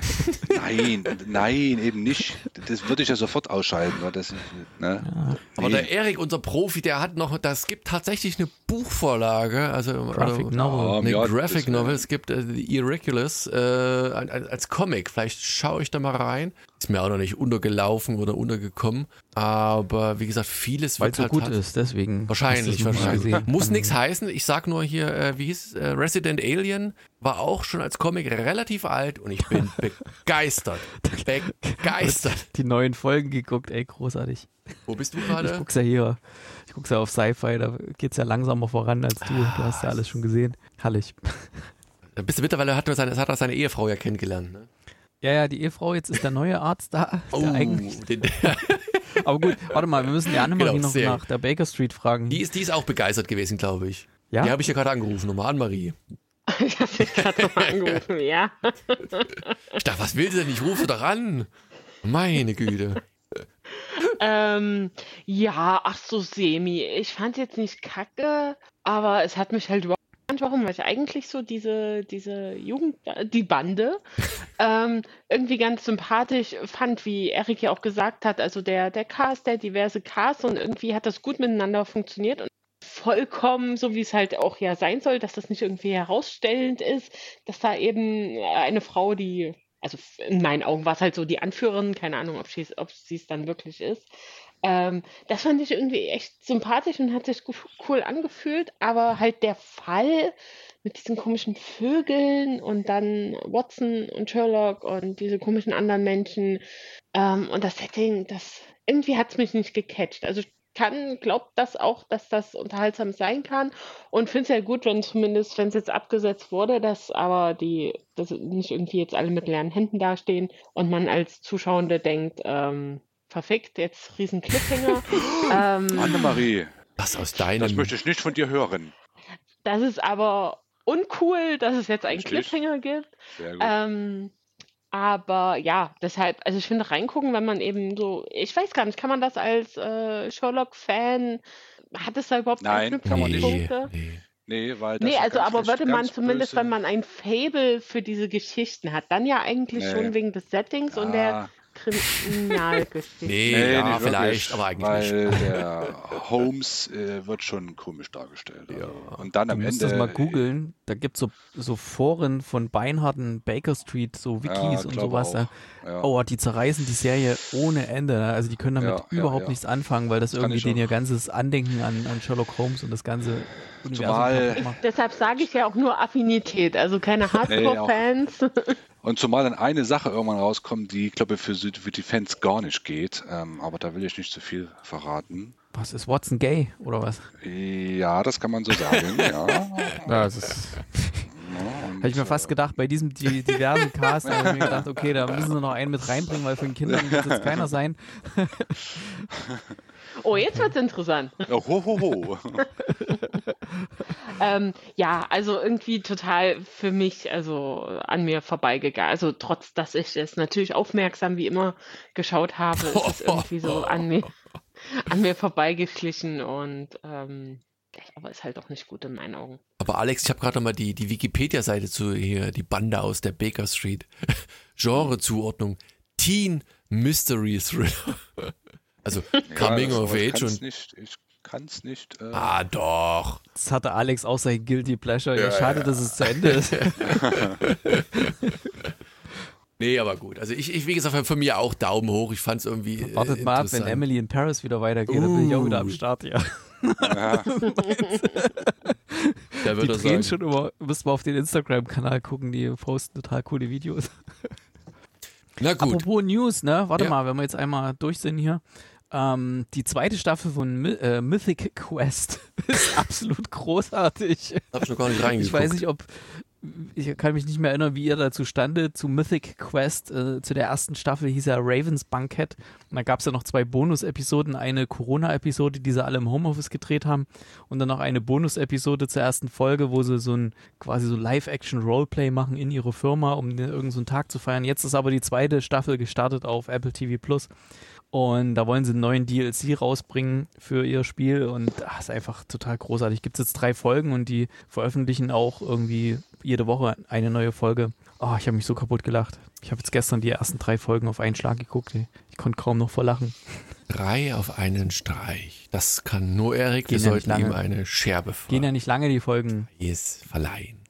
nein, nein, eben nicht. Das würde ich ja sofort ausschalten. Weil das, ne? ja. Aber der Erik, unser Profi, der hat noch, das gibt tatsächlich eine Buchvorlage, also Graphic Novel. Novel. eine ja, Graphic Novel. Es gibt äh, The Irregulars äh, als Comic. Vielleicht schaue ich da mal rein. Ist mir auch noch nicht untergelaufen oder untergekommen. Aber wie gesagt, vieles Weil wird so halt gut ist, deswegen. Wahrscheinlich, wahrscheinlich. Muss nichts heißen. Ich sag nur hier, äh, wie hieß äh, Resident Alien war auch schon als Comic relativ alt und ich bin begeistert. begeistert. Die neuen Folgen geguckt, ey, großartig. Wo bist du gerade? Ich guck's ja hier. Ich guck's ja auf Sci-Fi, da geht's ja langsamer voran als du. Du hast ja alles schon gesehen. Hallig. Da bist du mittlerweile, hat er seine, hat er seine Ehefrau ja kennengelernt, ne? Ja, ja, die Ehefrau, jetzt ist der neue Arzt da. Oh, eigentlich. Den, Aber gut, warte mal, wir müssen die Annemarie genau, noch nach der Baker Street fragen. Die ist, die ist auch begeistert gewesen, glaube ich. Ja? Die habe ich ja gerade angerufen, nochmal Annemarie. ich habe dich gerade nochmal angerufen, ja. ich dachte, was will sie denn? Ich rufe doch an. Meine Güte. Ähm, ja, ach so, semi. Ich fand jetzt nicht kacke, aber es hat mich halt überhaupt warum, weil ich eigentlich so diese, diese Jugend, die Bande, ähm, irgendwie ganz sympathisch fand, wie Erik ja auch gesagt hat. Also der, der Cast, der diverse Cast und irgendwie hat das gut miteinander funktioniert und vollkommen so, wie es halt auch ja sein soll, dass das nicht irgendwie herausstellend ist, dass da eben eine Frau, die also in meinen Augen war es halt so die Anführerin, keine Ahnung, ob sie ob es dann wirklich ist. Ähm, das fand ich irgendwie echt sympathisch und hat sich cool angefühlt, aber halt der Fall mit diesen komischen Vögeln und dann Watson und Sherlock und diese komischen anderen Menschen ähm, und das Setting, das irgendwie hat es mich nicht gecatcht. Also kann, glaubt das auch, dass das unterhaltsam sein kann und finde es ja gut, wenn zumindest, wenn es jetzt abgesetzt wurde, dass aber die, dass nicht irgendwie jetzt alle mit leeren Händen dastehen und man als Zuschauende denkt, ähm, verfickt, jetzt riesen Cliffhanger. ähm, Annemarie, was aus deinem... Das möchte ich nicht von dir hören. Das ist aber uncool, dass es jetzt einen? Cliffhanger gibt. Sehr gut. Ähm, aber ja, deshalb, also ich finde reingucken, wenn man eben so, ich weiß gar nicht, kann man das als äh, Sherlock-Fan, hat es da überhaupt Nein, kann man nicht. Nee. Nee, weil das nee, also aber würde man zumindest, böse. wenn man ein Fable für diese Geschichten hat, dann ja eigentlich nee. schon wegen des Settings ja. und der Kriminalgeschichte. Nee, nee ja, nicht vielleicht, aber eigentlich weil nicht. der Holmes äh, wird schon komisch dargestellt. Also. Ja. Und dann am du Ende. das mal googeln. Da gibt es so, so Foren von Beinharden, Baker Street, so Wikis ja, und sowas. Ja. Oh, die zerreißen die Serie ohne Ende. Ne? Also die können damit überhaupt nichts anfangen, weil das, das irgendwie den ihr ganzes Andenken an, an Sherlock Holmes und das ganze ich, deshalb sage ich ja auch nur Affinität, also keine Hardcore-Fans. Nee, und zumal dann eine Sache irgendwann rauskommt, die, ich glaube, für, für die Fans gar nicht geht. Ähm, aber da will ich nicht zu viel verraten. Was ist Watson gay oder was? Ja, das kann man so sagen, ja. ja das ist. Habe ich mir fast gedacht, bei diesem diversen Cast habe ich mir gedacht, okay, da müssen sie noch einen mit reinbringen, weil für den Kindern wird es jetzt keiner sein. Oh, jetzt wird es interessant. ho, ho, ho. ähm, ja, also irgendwie total für mich, also an mir vorbeigegangen. Also trotz, dass ich es natürlich aufmerksam wie immer geschaut habe, ist es irgendwie so an mir, an mir vorbeigeschlichen und ähm, aber ist halt auch nicht gut in meinen Augen. Aber Alex, ich habe gerade mal die, die Wikipedia-Seite zu hier, die Bande aus der Baker Street. Genrezuordnung. Teen Mystery Thriller. Also Coming ja, of Age und. Nicht, ich kann es nicht. Äh ah, doch. Das hatte Alex auch sein Guilty Pleasure. Ja, ja schade, ja. dass es zu Ende ist. Nee, aber gut. Also ich, ich wie gesagt, von mir auch Daumen hoch. Ich fand es irgendwie. äh, Wartet mal ab, wenn. Emily in Paris wieder weitergeht, dann bin ich auch wieder am Uh. Start, ja. Ja, Da Die drehen sagen. schon immer, müsst mal auf den Instagram-Kanal gucken, die posten total coole Videos. Na gut. Apropos News, ne? Warte Ja. mal, wenn wir jetzt einmal durch sind hier. Ähm, die zweite Staffel von My äh, Mythic Quest ist absolut großartig. Hab ich noch gar nicht reingeguckt. Ich weiß nicht, ob. Ich kann mich nicht mehr erinnern, wie ihr dazu standet. Zu Mythic Quest, äh, zu der ersten Staffel hieß er Ravens Bankett. Und da gab es ja noch zwei Bonus-Episoden. Eine Corona-Episode, die sie alle im Homeoffice gedreht haben. Und dann noch eine Bonus-Episode zur ersten Folge, wo sie so ein quasi so Live-Action-Roleplay machen in ihre Firma, um irgendeinen so Tag zu feiern. Jetzt ist aber die zweite Staffel gestartet auf Apple TV Plus. Und da wollen sie einen neuen DLC rausbringen für ihr Spiel und ach, ist einfach total großartig. Gibt es jetzt drei Folgen und die veröffentlichen auch irgendwie jede Woche eine neue Folge. Oh, ich habe mich so kaputt gelacht. Ich habe jetzt gestern die ersten drei Folgen auf einen Schlag geguckt. ey. Ich konnte kaum noch vor Lachen. Drei auf einen Streich. Das kann nur Erik. Wir ja sollten ihm eine Scherbe Gehen ja nicht lange die Folgen. Preis verleihen.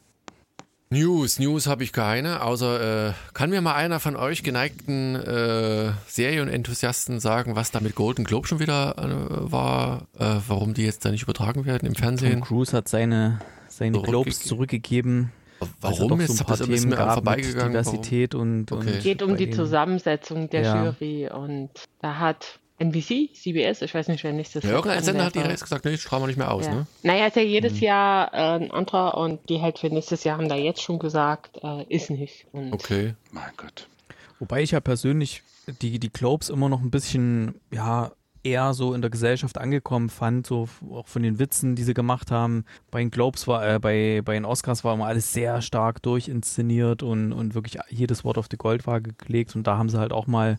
News, News habe ich keine, außer äh, kann mir mal einer von euch geneigten äh, Serienenthusiasten sagen, was da mit Golden Globe schon wieder äh, war, äh, warum die jetzt da nicht übertragen werden im Tom Fernsehen? Cruise hat seine, seine Globes zurückgegeben. Es Warum doch jetzt? So ein Hab paar das ist Themen mir gab mit vorbeigegangen. Diversität und, Okay. und Geht um die Zusammensetzung der Ja. Jury und da hat NBC, CBS, ich weiß nicht, wer nächstes Warum? Ja, irgendein Sender hat direkt gesagt, nee, das strahlen wir nicht mehr aus, Ja. ne? Naja, ist ja jedes Mhm. Jahr äh, ein anderer und die halt für nächstes Jahr haben da jetzt schon gesagt, äh, ist nicht. Und Okay. mein Gott. Wobei ich ja persönlich die, die Globes immer noch ein bisschen, ja, eher so in der Gesellschaft angekommen fand, so auch von den Witzen, die sie gemacht haben. Bei den Globes war, äh, bei, bei den Oscars war immer alles sehr stark durchinszeniert und, und wirklich jedes Wort auf die Goldwaage gelegt und da haben sie halt auch mal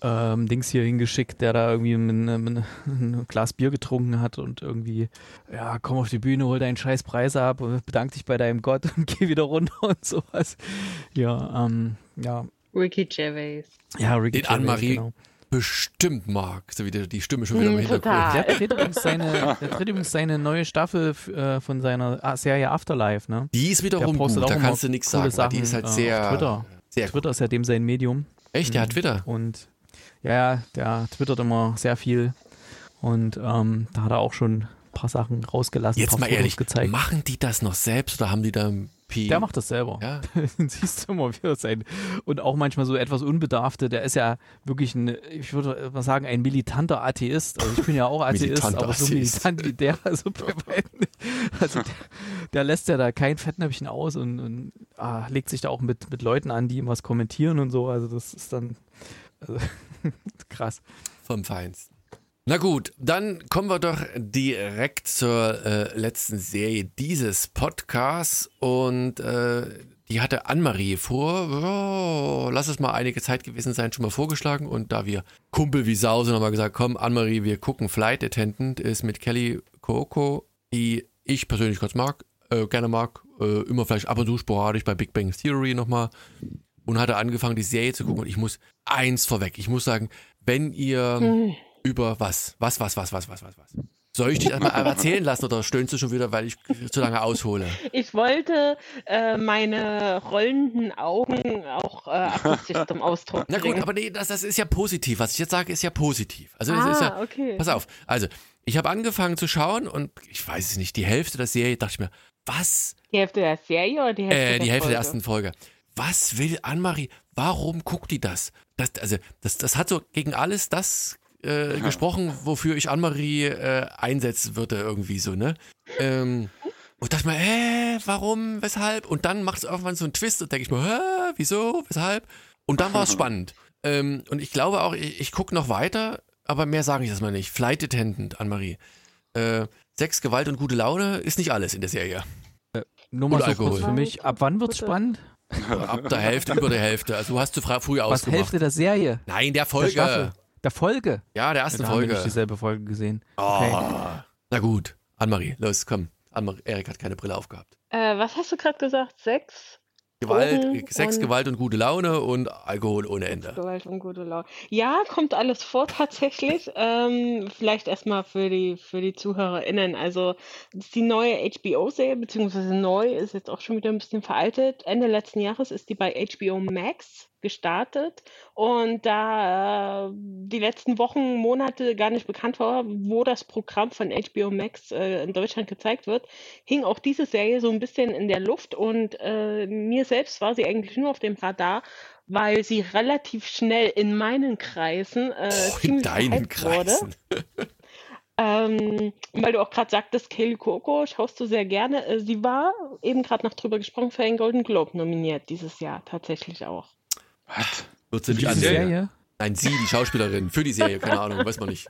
ähm, Dings hier hingeschickt, der da irgendwie mit, mit ein Glas Bier getrunken hat und irgendwie, ja, komm auf die Bühne, hol deinen scheiß Preis ab, bedank dich bei deinem Gott und geh wieder runter und sowas. Ja, ähm, ja, Ricky Gervais. ja, Ricky Den Gervais, Anne-Marie genau. Bestimmt mag. So wie die, die Stimme schon wieder im Mm, Hintergrund. Der dreht, übrigens seine, der dreht übrigens seine neue Staffel äh, von seiner ah, Serie Afterlife, ne? Die ist wiederum gut, auch da kannst du nichts sagen, weil die ist Sachen, halt äh, sehr, Twitter. sehr. Twitter ist ja dem sein Medium. Echt, der hat Twitter? Und ja, ja, der twittert immer sehr viel. Und ähm, da hat er auch schon ein paar Sachen rausgelassen, Jetzt paar mal Fotos ehrlich, gezeigt. machen die das noch selbst oder haben die da Pi? Der macht das selber. Ja, Siehst du immer wieder sein. Und auch manchmal so etwas Unbedarfte. Der ist ja wirklich ein, ich würde mal sagen, ein militanter Atheist. Also ich bin ja auch Atheist, aber so militant wie der. Also, bei beiden, also der, der lässt ja da kein Fettnäpfchen aus und, und ah, legt sich da auch mit, mit Leuten an, die ihm was kommentieren und so. Also das ist dann also, krass. vom Feinsten. Na gut, dann kommen wir doch direkt zur äh, letzten Serie dieses Podcasts und äh, die hatte Anne-Marie vor, oh, lass es mal einige Zeit gewesen sein, schon mal vorgeschlagen und da wir Kumpel wie Sau sind, haben wir gesagt, komm Anne-Marie, wir gucken Flight Attendant, ist mit Kelly Coco, die ich persönlich ganz mag, äh, gerne mag, äh, immer vielleicht ab und zu sporadisch bei Big Bang Theory nochmal und hatte angefangen, die Serie zu gucken und ich muss eins vorweg, ich muss sagen, wenn ihr Hm. Über was? Was, was, was, was, was, was, was? Soll ich dich einmal erzählen lassen oder stöhnst du schon wieder, weil ich zu lange aushole? Ich wollte äh, meine rollenden Augen auch äh, akustisch zum Ausdruck Na gut, bringen. aber nee, das, das ist ja positiv. Was ich jetzt sage, ist ja positiv. Also ah, ist ja, okay. pass auf. Also, ich habe angefangen zu schauen und ich weiß es nicht, die Hälfte der Serie dachte ich mir, was? Die Hälfte der Serie oder die Hälfte Äh, der die Hälfte Folge? der ersten Folge. Was will Anne-Marie? Warum guckt die das? das also, das, das hat so gegen alles das äh, gesprochen, wofür ich Anne-Marie äh, einsetzen würde, irgendwie so, ne? Ähm, und dachte mir, hä, warum, weshalb? Und dann macht es irgendwann so einen Twist und denke ich mir, hä, wieso, weshalb? Und dann war es spannend. Ähm, und ich glaube auch, ich, ich gucke noch weiter, aber mehr sage ich das mal nicht. Flight Attendant, Anne-Marie. Äh, Sex, Gewalt und gute Laune ist nicht alles in der Serie. Nur mal Und so Alkohol. kurz für mich. Ab wann wird's Bitte. spannend? Ab der Hälfte, über der Hälfte. Also du hast zu fra- früh Was ausgemacht. Hälfte der Serie? Nein, der Der Folge. Staffel? Der Folge? ja, der ersten Da haben wir nicht Folge. dieselbe Folge gesehen. Oh. Okay. Na gut, Anne-Marie, los, komm. Anne-Marie, Erik hat keine Brille aufgehabt. Äh, was hast du gerade gesagt? Sechs? Gewalt, Drogen Sex, und- Gewalt und gute Laune und Alkohol ohne Ende. Gewalt und gute Laune. Ja, kommt alles vor tatsächlich. Ähm, vielleicht erstmal für die, für die ZuhörerInnen. Also, die neue HBO-Serie, beziehungsweise neu, ist jetzt auch schon wieder ein bisschen veraltet. Ende letzten Jahres ist die bei HBO Max gestartet und da äh, die letzten Wochen, Monate gar nicht bekannt war, wo das Programm von HBO Max äh, in Deutschland gezeigt wird, hing auch diese Serie so ein bisschen in der Luft und äh, mir selbst war sie eigentlich nur auf dem Radar, weil sie relativ schnell in meinen Kreisen äh, oh, in deinen Kreisen. wurde. Ähm, weil du auch gerade sagtest, Kelly Coco schaust du sehr gerne. Äh, sie war eben gerade noch drüber gesprochen für einen Golden Globe nominiert dieses Jahr tatsächlich auch. Was? Wird sie nicht an Serie? Nein, sie, die Schauspielerin, für die Serie, keine Ahnung, weiß man nicht.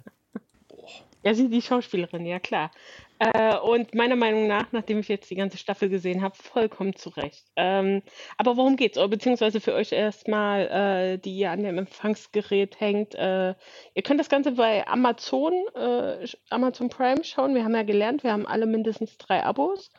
Ja, sie die Schauspielerin, ja klar. Äh, und meiner Meinung nach, nachdem ich jetzt die ganze Staffel gesehen habe, vollkommen zurecht. Ähm, aber worum geht's? Oder beziehungsweise für euch erstmal, äh, die ihr an dem Empfangsgerät hängt. Äh, ihr könnt das Ganze bei Amazon, äh, Amazon Prime schauen. Wir haben ja gelernt, wir haben alle mindestens drei Abos,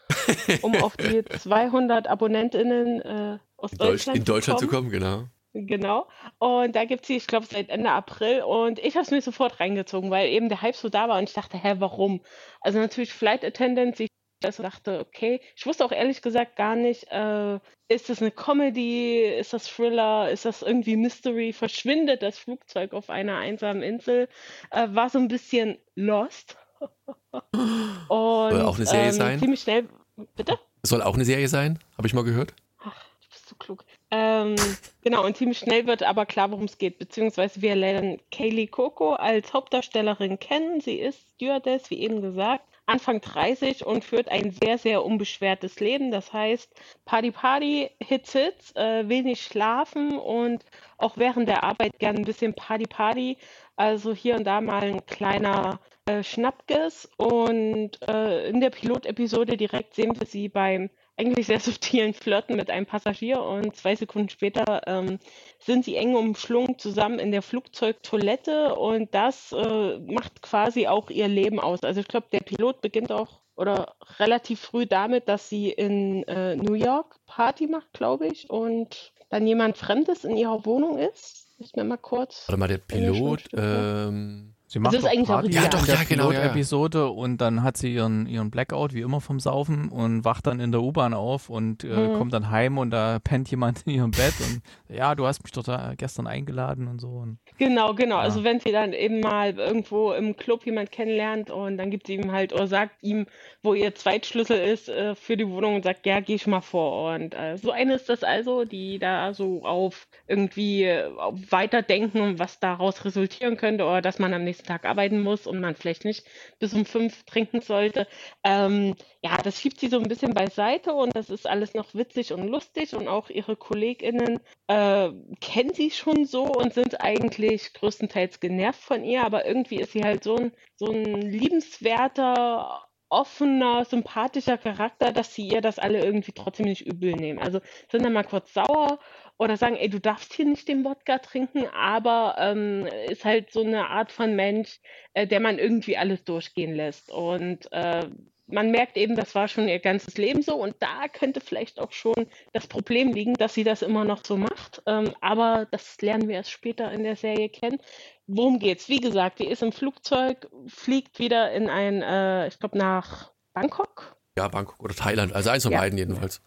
um auf die 200 AbonnentInnen äh, aus in Deutschland, in Deutschland zu kommen. zu kommen. Genau. Genau. Und da gibt es sie, ich glaube, seit Ende April. Und ich habe es mir sofort reingezogen, weil eben der Hype so da war. Und ich dachte, hä, warum? Also natürlich Flight Attendant, ich dachte, okay. Ich wusste auch ehrlich gesagt gar nicht, äh, ist das eine Comedy, ist das Thriller, ist das irgendwie Mystery? Verschwindet das Flugzeug auf einer einsamen Insel? Äh, war so ein bisschen lost. Und, Soll auch eine Serie ähm, sein? Ziemlich schnell. Bitte? Soll auch eine Serie sein? Habe ich mal gehört. Ach, du bist so klug. Ähm, genau, und ziemlich schnell wird aber klar, worum es geht, beziehungsweise wir lernen Kaylee Coco als Hauptdarstellerin kennen. Sie ist Stewardess, wie eben gesagt, Anfang 30 und führt ein sehr, sehr unbeschwertes Leben. Das heißt, Party Party, Hits Hits, äh, wenig schlafen und auch während der Arbeit gern ein bisschen Party Party. Also hier und da mal ein kleiner äh, Schnappges. Und äh, in der Pilotepisode direkt sehen wir sie beim eigentlich sehr subtilen Flirten mit einem Passagier und zwei Sekunden später ähm, sind sie eng umschlungen zusammen in der Flugzeugtoilette und das äh, macht quasi auch ihr Leben aus. Also ich glaube, der Pilot beginnt auch oder relativ früh damit, dass sie in äh, New York Party macht, glaube ich, und dann jemand Fremdes in ihrer Wohnung ist. Ich mir mal kurz. Warte mal, der Pilot. Ähm, Sie macht das ist eigentlich Party ja, doch, in der ja, genau, ja. Episode und dann hat sie ihren, ihren Blackout, wie immer vom Saufen und wacht dann in der U-Bahn auf und äh, Mhm. kommt dann heim und da pennt jemand in ihrem Bett und ja, du hast mich doch da gestern eingeladen und so. Und, Genau, genau. Ja. Also wenn sie dann eben mal irgendwo im Club jemand kennenlernt und dann gibt sie ihm halt oder sagt ihm, wo ihr Zweitschlüssel ist äh, für die Wohnung und sagt, ja, geh ich mal vor. Und äh, so eine ist das also, die da so auf irgendwie äh, Weiterdenken und was daraus resultieren könnte oder dass man am nächsten Tag arbeiten muss und man vielleicht nicht bis um fünf trinken sollte. Ähm, ja, das schiebt sie so ein bisschen beiseite und das ist alles noch witzig und lustig und auch ihre KollegInnen äh, kennen sie schon so und sind eigentlich größtenteils genervt von ihr, aber irgendwie ist sie halt so ein, so ein liebenswerter, offener, sympathischer Charakter, dass sie ihr das alle irgendwie trotzdem nicht übel nehmen. Also sind dann mal kurz sauer oder sagen, ey, du darfst hier nicht den Wodka trinken, aber ähm, ist halt so eine Art von Mensch, äh, der man irgendwie alles durchgehen lässt. Und äh, man merkt eben, das war schon ihr ganzes Leben so und da könnte vielleicht auch schon das Problem liegen, dass sie das immer noch so macht. Ähm, aber das lernen wir erst später in der Serie kennen. Worum geht's? Wie gesagt, die ist im Flugzeug, fliegt wieder in ein, äh, ich glaube, nach Bangkok. ja, Bangkok oder Thailand. Also eins von Ja. beiden jedenfalls.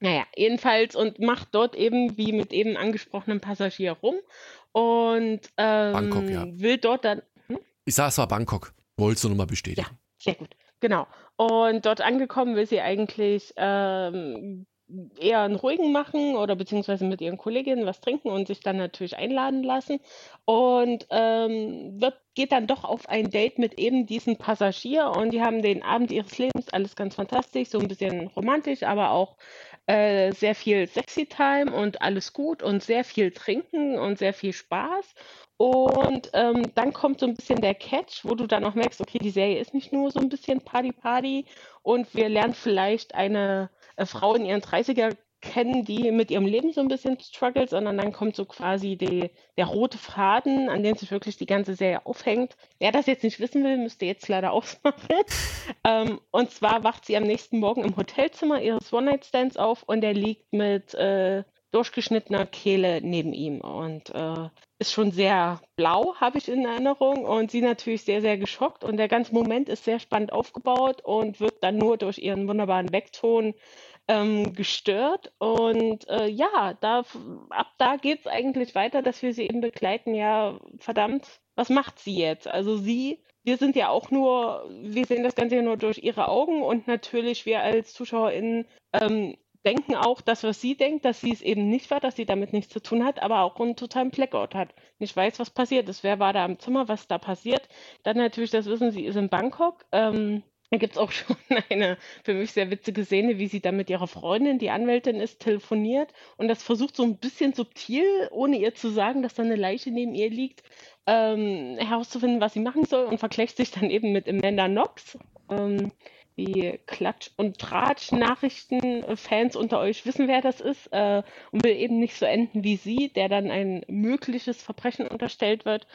Naja, jedenfalls und macht dort eben wie mit eben angesprochenem Passagier rum und ähm, Bangkok, ja. will dort dann, Ich sag, es war Bangkok. Wolltest du nochmal bestätigen? Sehr gut, genau. Und dort angekommen will sie eigentlich ähm, eher einen ruhigen machen oder beziehungsweise mit ihren Kolleginnen was trinken und sich dann natürlich einladen lassen. Und ähm, wird, geht dann doch auf ein Date mit eben diesem Passagier und die haben den Abend ihres Lebens, alles ganz fantastisch, so ein bisschen romantisch, aber auch äh, sehr viel Sexy Time und alles gut und sehr viel Trinken und sehr viel Spaß. Und ähm, dann kommt so ein bisschen der Catch, wo du dann auch merkst, okay, die Serie ist nicht nur so ein bisschen Party-Party und wir lernen vielleicht eine äh, Frau in ihren 30er kennen, die mit ihrem Leben so ein bisschen struggelt, sondern dann kommt so quasi die, der rote Faden, an dem sich wirklich die ganze Serie aufhängt. Wer das jetzt nicht wissen will, müsste jetzt leider ausmachen. ähm, und zwar wacht sie am nächsten Morgen im Hotelzimmer ihres One-Night-Stands auf und er liegt mit äh, durchgeschnittener Kehle neben ihm und äh, ist schon sehr blau, habe ich in Erinnerung. Und sie natürlich sehr, sehr geschockt. Und der ganze Moment ist sehr spannend aufgebaut und wird dann nur durch ihren wunderbaren Backton ähm, gestört. Und äh, ja, da, ab da geht es eigentlich weiter, dass wir sie eben begleiten. Ja, verdammt, was macht sie jetzt? Also sie, wir sind ja auch nur, wir sehen das Ganze ja nur durch ihre Augen und natürlich wir als ZuschauerInnen ähm, denken auch das, was sie denkt, dass sie es eben nicht war, dass sie damit nichts zu tun hat, aber auch einen totalen Blackout hat. Nicht weiß, was passiert ist. Wer war da im Zimmer, was da passiert. Dann natürlich das Wissen, sie ist in Bangkok. Ähm, da gibt es auch schon eine für mich sehr witzige Szene, wie sie dann mit ihrer Freundin, die Anwältin ist, telefoniert und das versucht so ein bisschen subtil, ohne ihr zu sagen, dass da eine Leiche neben ihr liegt, ähm, herauszufinden, was sie machen soll und vergleicht sich dann eben mit Amanda Knox. Ähm, die Klatsch- und Tratsch-Nachrichten-Fans unter euch wissen, wer das ist äh, und will eben nicht so enden wie sie, der dann ein mögliches Verbrechen unterstellt wird.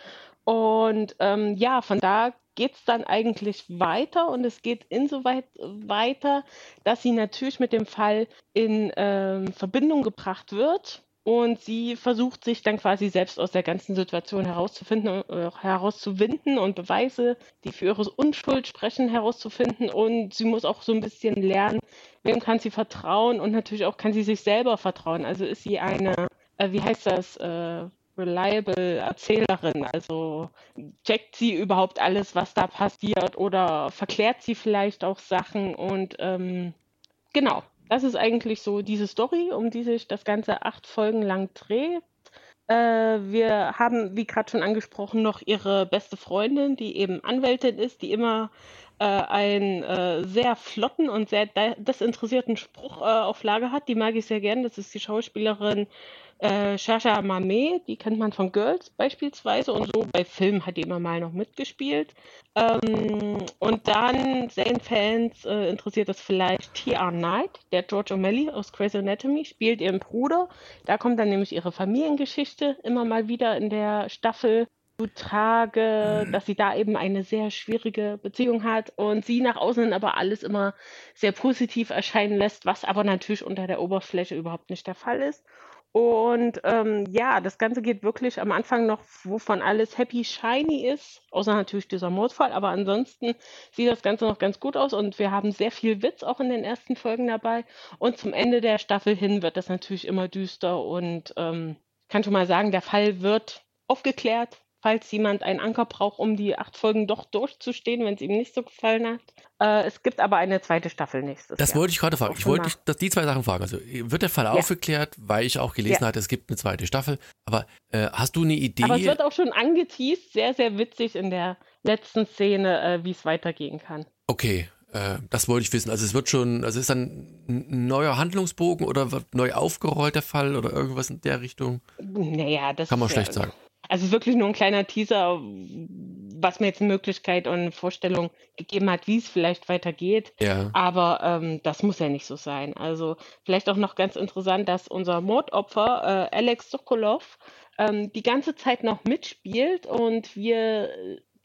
Und ähm, ja, von da geht es dann eigentlich weiter und es geht insoweit weiter, dass sie natürlich mit dem Fall in ähm, Verbindung gebracht wird und sie versucht sich dann quasi selbst aus der ganzen Situation herauszufinden, äh, herauszuwinden und Beweise, die für ihre Unschuld sprechen, herauszufinden. Und sie muss auch so ein bisschen lernen, wem kann sie vertrauen und natürlich auch kann sie sich selber vertrauen. Also ist sie eine, äh, wie heißt das, äh, reliable Erzählerin? Also checkt sie überhaupt alles, was da passiert oder verklärt sie vielleicht auch Sachen und ähm, genau das ist eigentlich so diese Story, um die sich das Ganze acht Folgen lang dreht. Äh, wir haben, wie gerade schon angesprochen, noch ihre beste Freundin, die eben Anwältin ist, die immer äh, einen äh, sehr flotten und sehr desinteressierten Spruch äh, auf Lager hat. Die mag ich sehr gern. Das ist die Schauspielerin äh, Shasha Mame, die kennt man von Girls beispielsweise und so. Bei Filmen hat die immer mal noch mitgespielt. Ähm, und dann Zane-Fans äh, interessiert das vielleicht T.R. Knight, der George O'Malley aus Crazy Anatomy, spielt ihren Bruder. Da kommt dann nämlich ihre Familiengeschichte immer mal wieder in der Staffel zutage, dass sie da eben eine sehr schwierige Beziehung hat und sie nach außen aber alles immer sehr positiv erscheinen lässt, was aber natürlich unter der Oberfläche überhaupt nicht der Fall ist. Und ähm, ja, das Ganze geht wirklich am Anfang noch, wovon alles happy shiny ist, außer natürlich dieser Mordfall, aber ansonsten sieht das Ganze noch ganz gut aus und wir haben sehr viel Witz auch in den ersten Folgen dabei. Und zum Ende der Staffel hin wird das natürlich immer düster und ähm, kann schon mal sagen, der Fall wird aufgeklärt, falls jemand einen Anker braucht, um die acht Folgen doch durchzustehen, wenn es ihm nicht so gefallen hat. Äh, es gibt aber eine zweite Staffel nächstes das Jahr. Das wollte ich gerade fragen. Ich wollte dich, die zwei Sachen fragen. Also wird der Fall ja. aufgeklärt, weil ich auch gelesen ja. hatte, es gibt eine zweite Staffel. Aber äh, hast du eine Idee? Aber es wird auch schon angeteased, sehr, sehr witzig in der letzten Szene, äh, wie es weitergehen kann. Okay, äh, das wollte ich wissen. Also es wird schon, also ist dann ein neuer Handlungsbogen oder wird neu aufgerollt der Fall oder irgendwas in der Richtung? Naja, das kann man schlecht sagen. Also wirklich nur ein kleiner Teaser, was mir jetzt eine Möglichkeit und eine Vorstellung gegeben hat, wie es vielleicht weitergeht. Ja. Aber ähm, das muss ja nicht so sein. Also vielleicht auch noch ganz interessant, dass unser Mordopfer äh, Alex Sokolov ähm, die ganze Zeit noch mitspielt und wir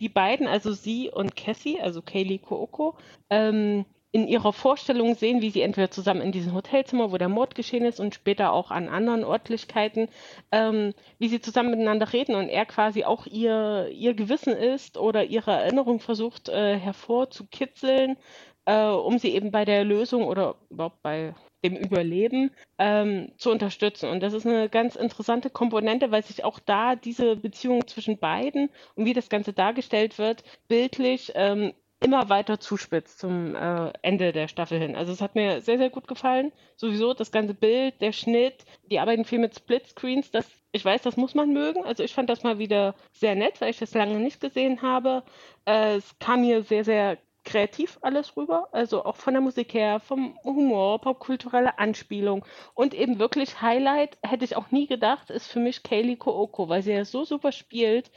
die beiden, also sie und Cassie, also Kaylee Kooko, ähm, in ihrer Vorstellung sehen, wie sie entweder zusammen in diesem Hotelzimmer, wo der Mord geschehen ist, und später auch an anderen Örtlichkeiten, ähm, wie sie zusammen miteinander reden und er quasi auch ihr, ihr Gewissen ist oder ihre Erinnerung versucht äh, hervorzukitzeln, äh, um sie eben bei der Lösung oder überhaupt bei dem Überleben ähm, zu unterstützen. Und das ist eine ganz interessante Komponente, weil sich auch da diese Beziehung zwischen beiden und wie das Ganze dargestellt wird, bildlich ähm, immer weiter zuspitzt zum äh, Ende der Staffel hin. Also es hat mir sehr, sehr gut gefallen. Sowieso das ganze Bild, der Schnitt, die arbeiten viel mit Splitscreens. Das, ich weiß, das muss man mögen. Also ich fand das mal wieder sehr nett, weil ich das lange nicht gesehen habe. Äh, es kam mir sehr, sehr kreativ alles rüber, also auch von der Musik her, vom Humor, popkulturelle Anspielung und eben wirklich Highlight, hätte ich auch nie gedacht, ist für mich Kaylee Kooko, weil sie ja so super spielt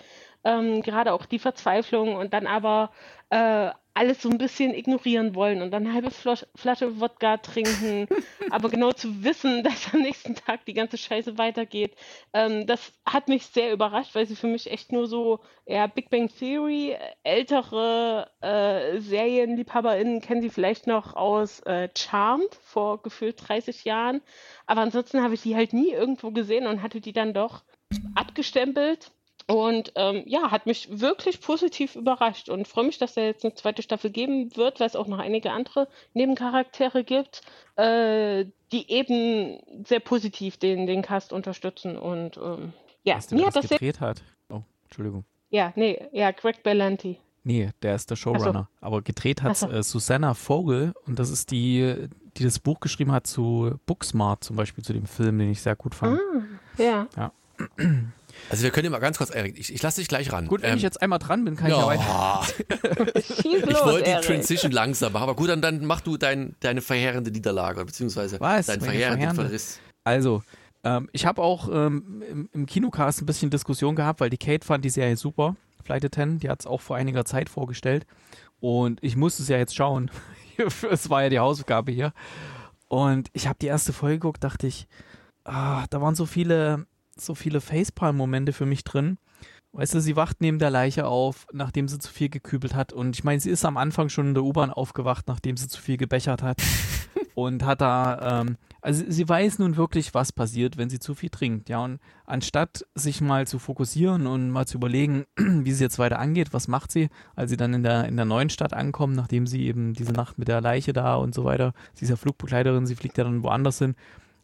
ähm, gerade auch die Verzweiflung und dann aber äh, alles so ein bisschen ignorieren wollen und dann eine halbe Flasche, Flasche Wodka trinken, aber genau zu wissen, dass am nächsten Tag die ganze Scheiße weitergeht, ähm, das hat mich sehr überrascht, weil sie für mich echt nur so eher Big Bang Theory, ältere äh, SerienliebhaberInnen kennen sie vielleicht noch aus äh, Charmed vor gefühlt 30 Jahren, aber ansonsten habe ich die halt nie irgendwo gesehen und hatte die dann doch abgestempelt Und ähm, ja, hat mich wirklich positiv überrascht und freue mich, dass er jetzt eine zweite Staffel geben wird, weil es auch noch einige andere Nebencharaktere gibt, äh, die eben sehr positiv den, den Cast unterstützen. Und ähm, ja, wer mir hat das gedreht hat? Oh, Entschuldigung. Ja, nee, ja, Greg Berlanti. Nee, der ist der Showrunner. Aber gedreht hat so. äh, Susanna Vogel und das ist die, die das Buch geschrieben hat zu Booksmart zum Beispiel, zu dem Film, den ich sehr gut fand. Ah, ja. Also wir können ja mal ganz kurz, Erik, ich, ich lasse dich gleich ran. Gut, wenn Ähm, ich jetzt einmal dran bin, kann ich ja weiter. ja, Schieß ich wollte die. Transition langsam machen, aber gut, dann, dann mach du dein, deine verheerende Niederlage, beziehungsweise Was? deinen verheerenden verheerende? Verriss. Also, ähm, ich habe auch ähm, im, im Kinocast ein bisschen Diskussion gehabt, weil die Kate fand die Serie super. Flight Attendant, die hat es auch vor einiger Zeit vorgestellt. Und ich musste es ja jetzt schauen. es war ja die Hausaufgabe hier. Und ich habe die erste Folge geguckt, dachte ich, ah, da waren so viele, so viele Facepalm-Momente für mich drin. Weißt du, sie wacht neben der Leiche auf, nachdem sie zu viel gekübelt hat. Und ich meine, sie ist am Anfang schon in der U-Bahn aufgewacht, nachdem sie zu viel gebechert hat. und hat da, ähm, also sie weiß nun wirklich, was passiert, wenn sie zu viel trinkt. Ja, und anstatt sich mal zu fokussieren und mal zu überlegen, wie sie jetzt weiter angeht, was macht sie, als sie dann in der, in der neuen Stadt ankommen, nachdem sie eben diese Nacht mit der Leiche da und so weiter, sie ist ja Flugbegleiterin, sie fliegt ja dann woanders hin.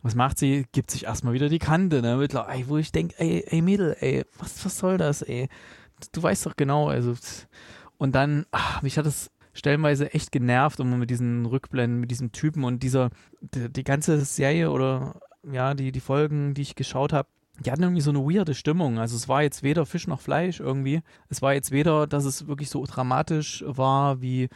Was macht sie? Gibt sich erstmal wieder die Kante, ne? Mit, ey, wo ich denke, ey, ey, Mädel, ey, was, was soll das, ey? Du weißt doch genau, also. Und dann, ach, mich hat es stellenweise echt genervt, immer mit diesen Rückblenden, mit diesem Typen und dieser, die, die ganze Serie oder ja, die, die Folgen, die ich geschaut habe, die hatten irgendwie so eine weirde Stimmung. Also es war jetzt weder Fisch noch Fleisch irgendwie. Es war jetzt weder, dass es wirklich so dramatisch war wie,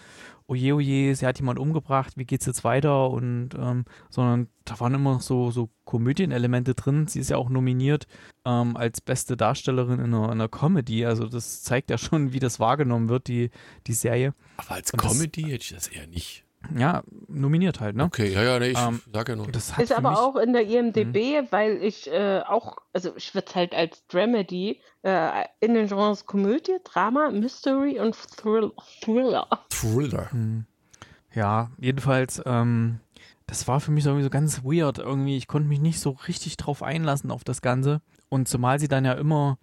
oje, oje, sie hat jemand umgebracht, wie geht's jetzt weiter? Und ähm, sondern da waren immer noch so, so Komödienelemente drin. Sie ist ja auch nominiert ähm, als beste Darstellerin in einer, in einer Comedy. Also das zeigt ja schon, wie das wahrgenommen wird, die, die Serie. Aber als Und das- Comedy hätte ich das eher nicht. Ja, nominiert halt, ne? Okay, ja, ja, nee, ich Ähm, sag ja nur. Das Ist aber mich, auch in der IMDB, weil ich äh, auch, also ich würde es halt als Dramedy äh, in den Genres Komödie, Drama, Mystery und Thrill Thriller. Thriller. Hm. Ja, jedenfalls, ähm, das war für mich so irgendwie so ganz weird irgendwie. Ich konnte mich nicht so richtig drauf einlassen auf das Ganze. Und zumal sie dann ja immer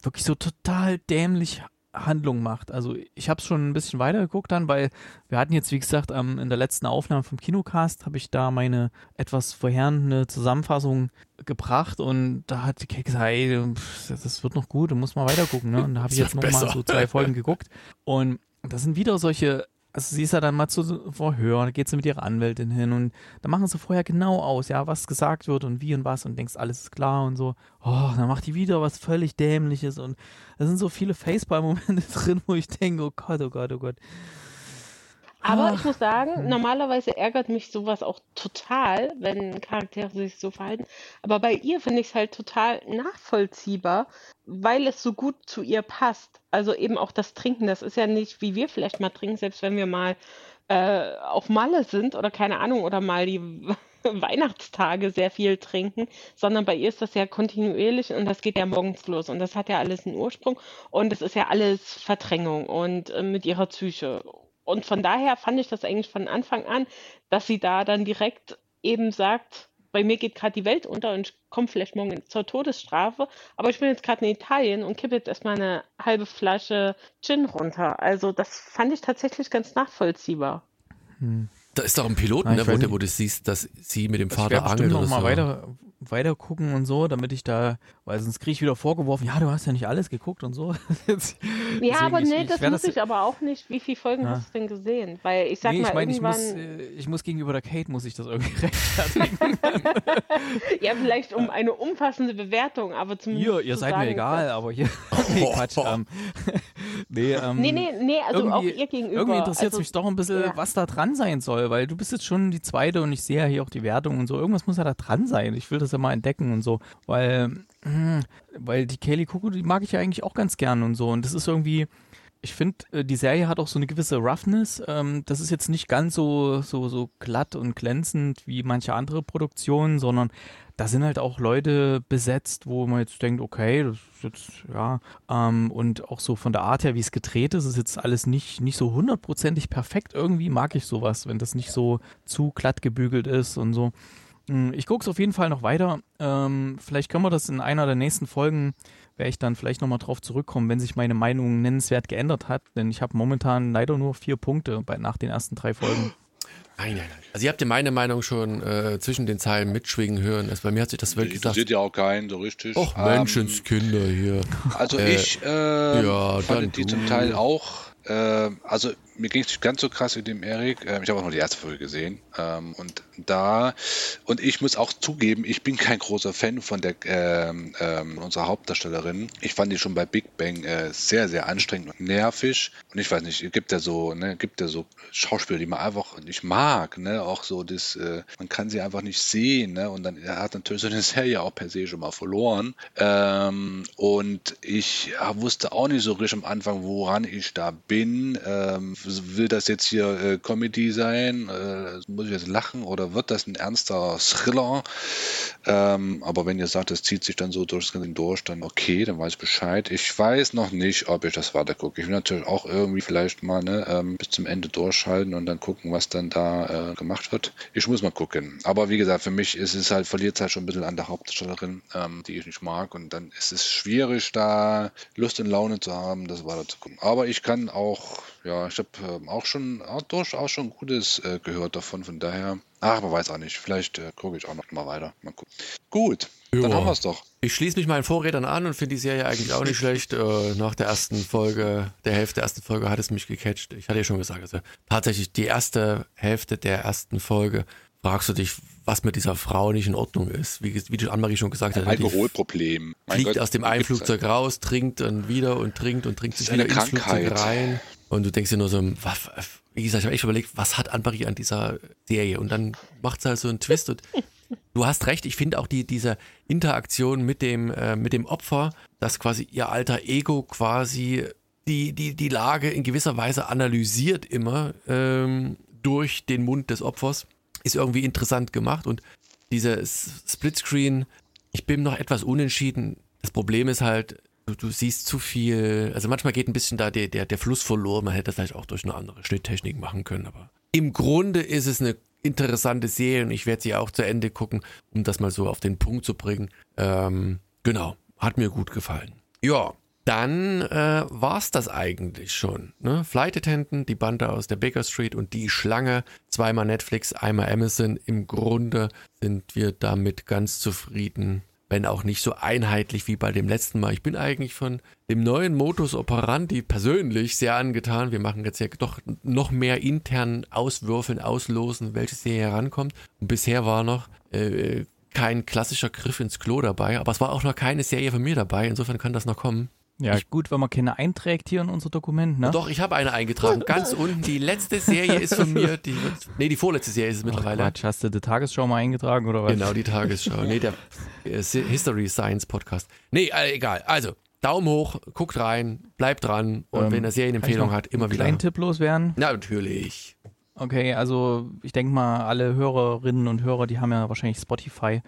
wirklich so total dämlich Handlung macht. Also ich habe es schon ein bisschen weiter geguckt dann, weil wir hatten jetzt, wie gesagt, ähm, in der letzten Aufnahme vom Kinocast habe ich da meine etwas verheerende Zusammenfassung gebracht und da hat die Kate gesagt, ey, pff, das wird noch gut, du musst mal weiter gucken. Ne? Und da habe ich jetzt wird noch mal besser. so zwei Folgen geguckt und das sind wieder solche also sie ist ja dann mal zu Verhör, da geht sie mit ihrer Anwältin hin und da machen sie vorher genau aus, ja, was gesagt wird und wie und was und denkst, alles ist klar und so. Oh, dann macht die wieder was völlig Dämliches und da sind so viele Facepalm-Momente drin, wo ich denke, oh Gott, oh Gott, oh Gott. Aber Ah. ich muss sagen, normalerweise ärgert mich sowas auch total, wenn Charaktere sich so verhalten. Aber bei ihr finde ich es halt total nachvollziehbar, weil es so gut zu ihr passt. Also eben auch das Trinken, das ist ja nicht, wie wir vielleicht mal trinken, selbst wenn wir mal äh, auf Malle sind oder keine Ahnung, oder mal die Weihnachtstage sehr viel trinken, sondern bei ihr ist das ja kontinuierlich und das geht ja morgens los und das hat ja alles einen Ursprung und es ist ja alles Verdrängung und äh, mit ihrer Psyche. Und von daher fand ich das eigentlich von Anfang an, dass sie da dann direkt eben sagt, bei mir geht gerade die Welt unter und ich komme vielleicht morgen zur Todesstrafe, aber ich bin jetzt gerade in Italien und kippe jetzt erstmal eine halbe Flasche Gin runter. Also das fand ich tatsächlich ganz nachvollziehbar. Hm. Da ist doch ein Piloten, Ah, ne, wo, wo du siehst, dass sie mit dem Ich Vater angelt oder noch mal so. weiter, weiter gucken und so, damit ich da, weil sonst kriege ich wieder vorgeworfen, ja, du hast ja nicht alles geguckt und so. Jetzt- Ja, aber nee, ich das muss ich aber auch nicht. Wie viele Folgen Ja. hast du denn gesehen? Weil ich sag nee, mal, ich meine, ich muss, irgendwann, äh, ich muss gegenüber der Kate, muss ich das irgendwie rechtfertigen. ja, vielleicht um eine umfassende Bewertung, aber zumindest. Ihr, ihr zu seid sagen, mir egal, aber hier. nee, Quatsch. Ähm, nee, ähm, Nee, nee, nee, also auch irgendwie- ihr gegenüber. Irgendwie interessiert es also, mich doch ein bisschen, ja. was da dran sein soll, weil du bist jetzt schon die zweite und ich sehe ja hier auch die Wertung und so. Irgendwas muss ja da dran sein. Ich will das ja mal entdecken und so, weil, hm, weil die Kaylee Kuku, die mag ich ja eigentlich auch ganz gern und so. Und das ist irgendwie, ich finde, äh, die Serie hat auch so eine gewisse Roughness. Ähm, das ist jetzt nicht ganz so, so, so glatt und glänzend wie manche andere Produktionen, sondern da sind halt auch Leute besetzt, wo man jetzt denkt, okay, das ist jetzt, ja, ähm, und auch so von der Art her, wie es gedreht ist, ist jetzt alles nicht, nicht so hundertprozentig perfekt. Irgendwie mag ich sowas, wenn das nicht so zu glatt gebügelt ist und so. Hm, Ich gucke es auf jeden Fall noch weiter. Ähm, vielleicht können wir das in einer der nächsten Folgen, werde ich dann vielleicht nochmal drauf zurückkommen, wenn sich meine Meinung nennenswert geändert hat. Denn ich habe momentan leider nur vier Punkte bei, nach den ersten drei Folgen. Nein, nein, nein. Also ihr habt ja meine Meinung schon äh, zwischen den Zeilen mitschwingen hören. Also bei mir hat sich das wirklich gesagt. Interessiert ja auch keinen so richtig. Och, Ähm, Menschenskinder hier. Also Äh, ich äh, ja, fand die du. zum Teil auch. Äh, also mir ging es nicht ganz so krass wie dem Erik. Ähm, ich habe auch nur die erste Folge gesehen. Ähm, und da, und ich muss auch zugeben, ich bin kein großer Fan von der ähm, ähm, unserer Hauptdarstellerin. Ich fand die schon bei Big Bang äh, sehr, sehr anstrengend und nervig. Und ich weiß nicht, gibt ja so, ne, gibt ja so Schauspieler, die man einfach nicht mag, ne? Auch so das, äh, man kann sie einfach nicht sehen, ne? Und dann hat natürlich so eine Serie auch per se schon mal verloren. Ähm, und ich ja, wusste auch nicht so richtig am Anfang, woran ich da bin. Ähm, will das jetzt hier äh, Comedy sein? Äh, muss ich jetzt lachen oder wird das ein ernster Thriller? Ähm, aber wenn ihr sagt, es zieht sich dann so durchs Ganze durch, dann okay, dann weiß ich Bescheid. Ich weiß noch nicht, ob ich das weiter gucke. Ich will natürlich auch irgendwie vielleicht mal ne, ähm, bis zum Ende durchhalten und dann gucken, was dann da äh, gemacht wird. Ich muss mal gucken. Aber wie gesagt, für mich ist es halt, verliert es halt schon ein bisschen an der Hauptdarstellerin, ähm, die ich nicht mag. Und dann ist es schwierig, da Lust und Laune zu haben, das weiter zu gucken. Aber ich kann auch, ja, ich habe ähm, auch schon auch durchaus schon Gutes äh, gehört davon. Von daher, ach, man weiß auch nicht. Vielleicht äh, gucke ich auch noch mal weiter. Mal gucken. Gut, dann Ja. haben wir es doch. Ich schließe mich meinen Vorrädern an und finde die Serie eigentlich auch nicht schlecht. Äh, nach der ersten Folge, der Hälfte der ersten Folge hat es mich gecatcht. Ich hatte ja schon gesagt, also tatsächlich die erste Hälfte der ersten Folge fragst du dich, was mit dieser Frau nicht in Ordnung ist. Wie, wie die Annemarie schon gesagt hat, die Alkoholproblem. Fliegt Gott, aus dem einen. Flugzeug raus, trinkt dann wieder und trinkt und trinkt sich wieder ins Flugzeug Krankheit. rein. Und du denkst dir nur so, was, wie gesagt, ich habe echt überlegt, was hat Annemarie an dieser Serie? Und dann macht es halt so einen Twist und Du hast recht, ich finde auch die, diese Interaktion mit dem, äh, mit dem Opfer, dass quasi ihr alter Ego quasi die, die, die Lage in gewisser Weise analysiert immer ähm, durch den Mund des Opfers, ist irgendwie interessant gemacht. Und dieses Splitscreen, ich bin noch etwas unentschieden. Das Problem ist halt, du, du siehst zu viel, also manchmal geht ein bisschen da der, der, der Fluss verloren, man hätte das vielleicht auch durch eine andere Schnitttechnik machen können, aber im Grunde ist es eine interessante Serie und ich werde sie auch zu Ende gucken, um das mal so auf den Punkt zu bringen. Ähm, genau, hat mir gut gefallen. Ja, dann äh, war's das eigentlich schon. Ne? Flight Attendant, die Bande aus der Baker Street und die Schlange, zweimal Netflix, einmal Amazon. Im Grunde sind wir damit ganz zufrieden, wenn auch nicht so einheitlich wie bei dem letzten Mal. Ich bin eigentlich von dem neuen Modus operandi persönlich sehr angetan. Wir machen jetzt ja doch noch mehr intern auswürfeln, auslosen, welche Serie herankommt. Und bisher war noch äh, kein klassischer Griff ins Klo dabei, aber es war auch noch keine Serie von mir dabei. Insofern kann das noch kommen. Ja, gut, wenn man keine einträgt hier in unser Dokument, ne? Doch, ich habe eine eingetragen. Ganz unten. Die letzte Serie ist von mir. Die nee, die vorletzte Serie ist es Ach, mittlerweile. Quatsch, hast du die Tagesschau mal eingetragen oder was? Genau, die Tagesschau. Nee, der äh, History Science Podcast. Nee, äh, egal. Also, Daumen hoch, guckt rein, bleibt dran und Ähm, wenn er Serienempfehlung ich hat, immer wieder. Kleinen Tipp loswerden. Na, natürlich. Okay, also ich denke mal, alle Hörerinnen und Hörer, die haben ja wahrscheinlich Spotify.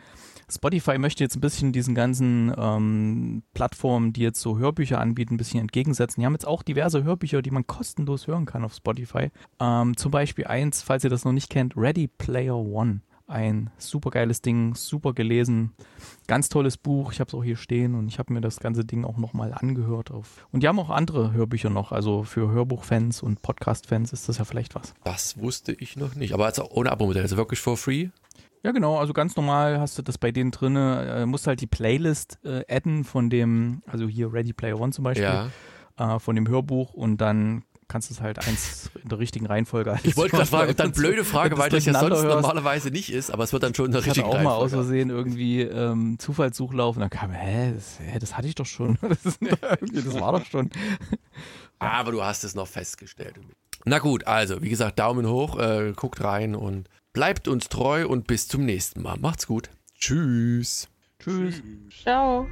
Spotify möchte jetzt ein bisschen diesen ganzen ähm, Plattformen, die jetzt so Hörbücher anbieten, ein bisschen entgegensetzen. Die haben jetzt auch diverse Hörbücher, die man kostenlos hören kann auf Spotify. Ähm, zum Beispiel eins, falls ihr das noch nicht kennt, Ready Player One. Ein super geiles Ding, super gelesen, ganz tolles Buch. Ich habe es auch hier stehen und ich habe mir das ganze Ding auch nochmal angehört. Auf. Und die haben auch andere Hörbücher noch, also für Hörbuchfans und Podcast-Fans ist das ja vielleicht was. Das wusste ich noch nicht. Aber also ohne Abo-Modell, also wirklich for free. Ja, genau, also ganz normal hast du das bei denen drin, äh, musst halt die Playlist äh, adden von dem, also hier Ready Player One zum Beispiel, Ja. äh, von dem Hörbuch und dann kannst du es halt eins in der richtigen Reihenfolge Ich wollte gerade fragen, dann blöde Frage, weil das ja sonst hörst. normalerweise nicht ist, aber es wird dann schon in der Ich hatte richtigen auch mal aus Reihenfolge. Versehen irgendwie ähm, Zufallssuchlauf und dann kam, hä das, hä, das hatte ich doch schon. Das, ist, das war doch schon. Aber du hast es noch festgestellt. Na gut, also, wie gesagt, Daumen hoch, äh, guckt rein und bleibt uns treu und bis zum nächsten Mal. Macht's gut. Tschüss. Tschüss. Ciao.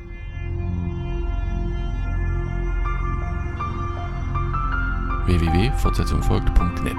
www.fortsetzung folgt.net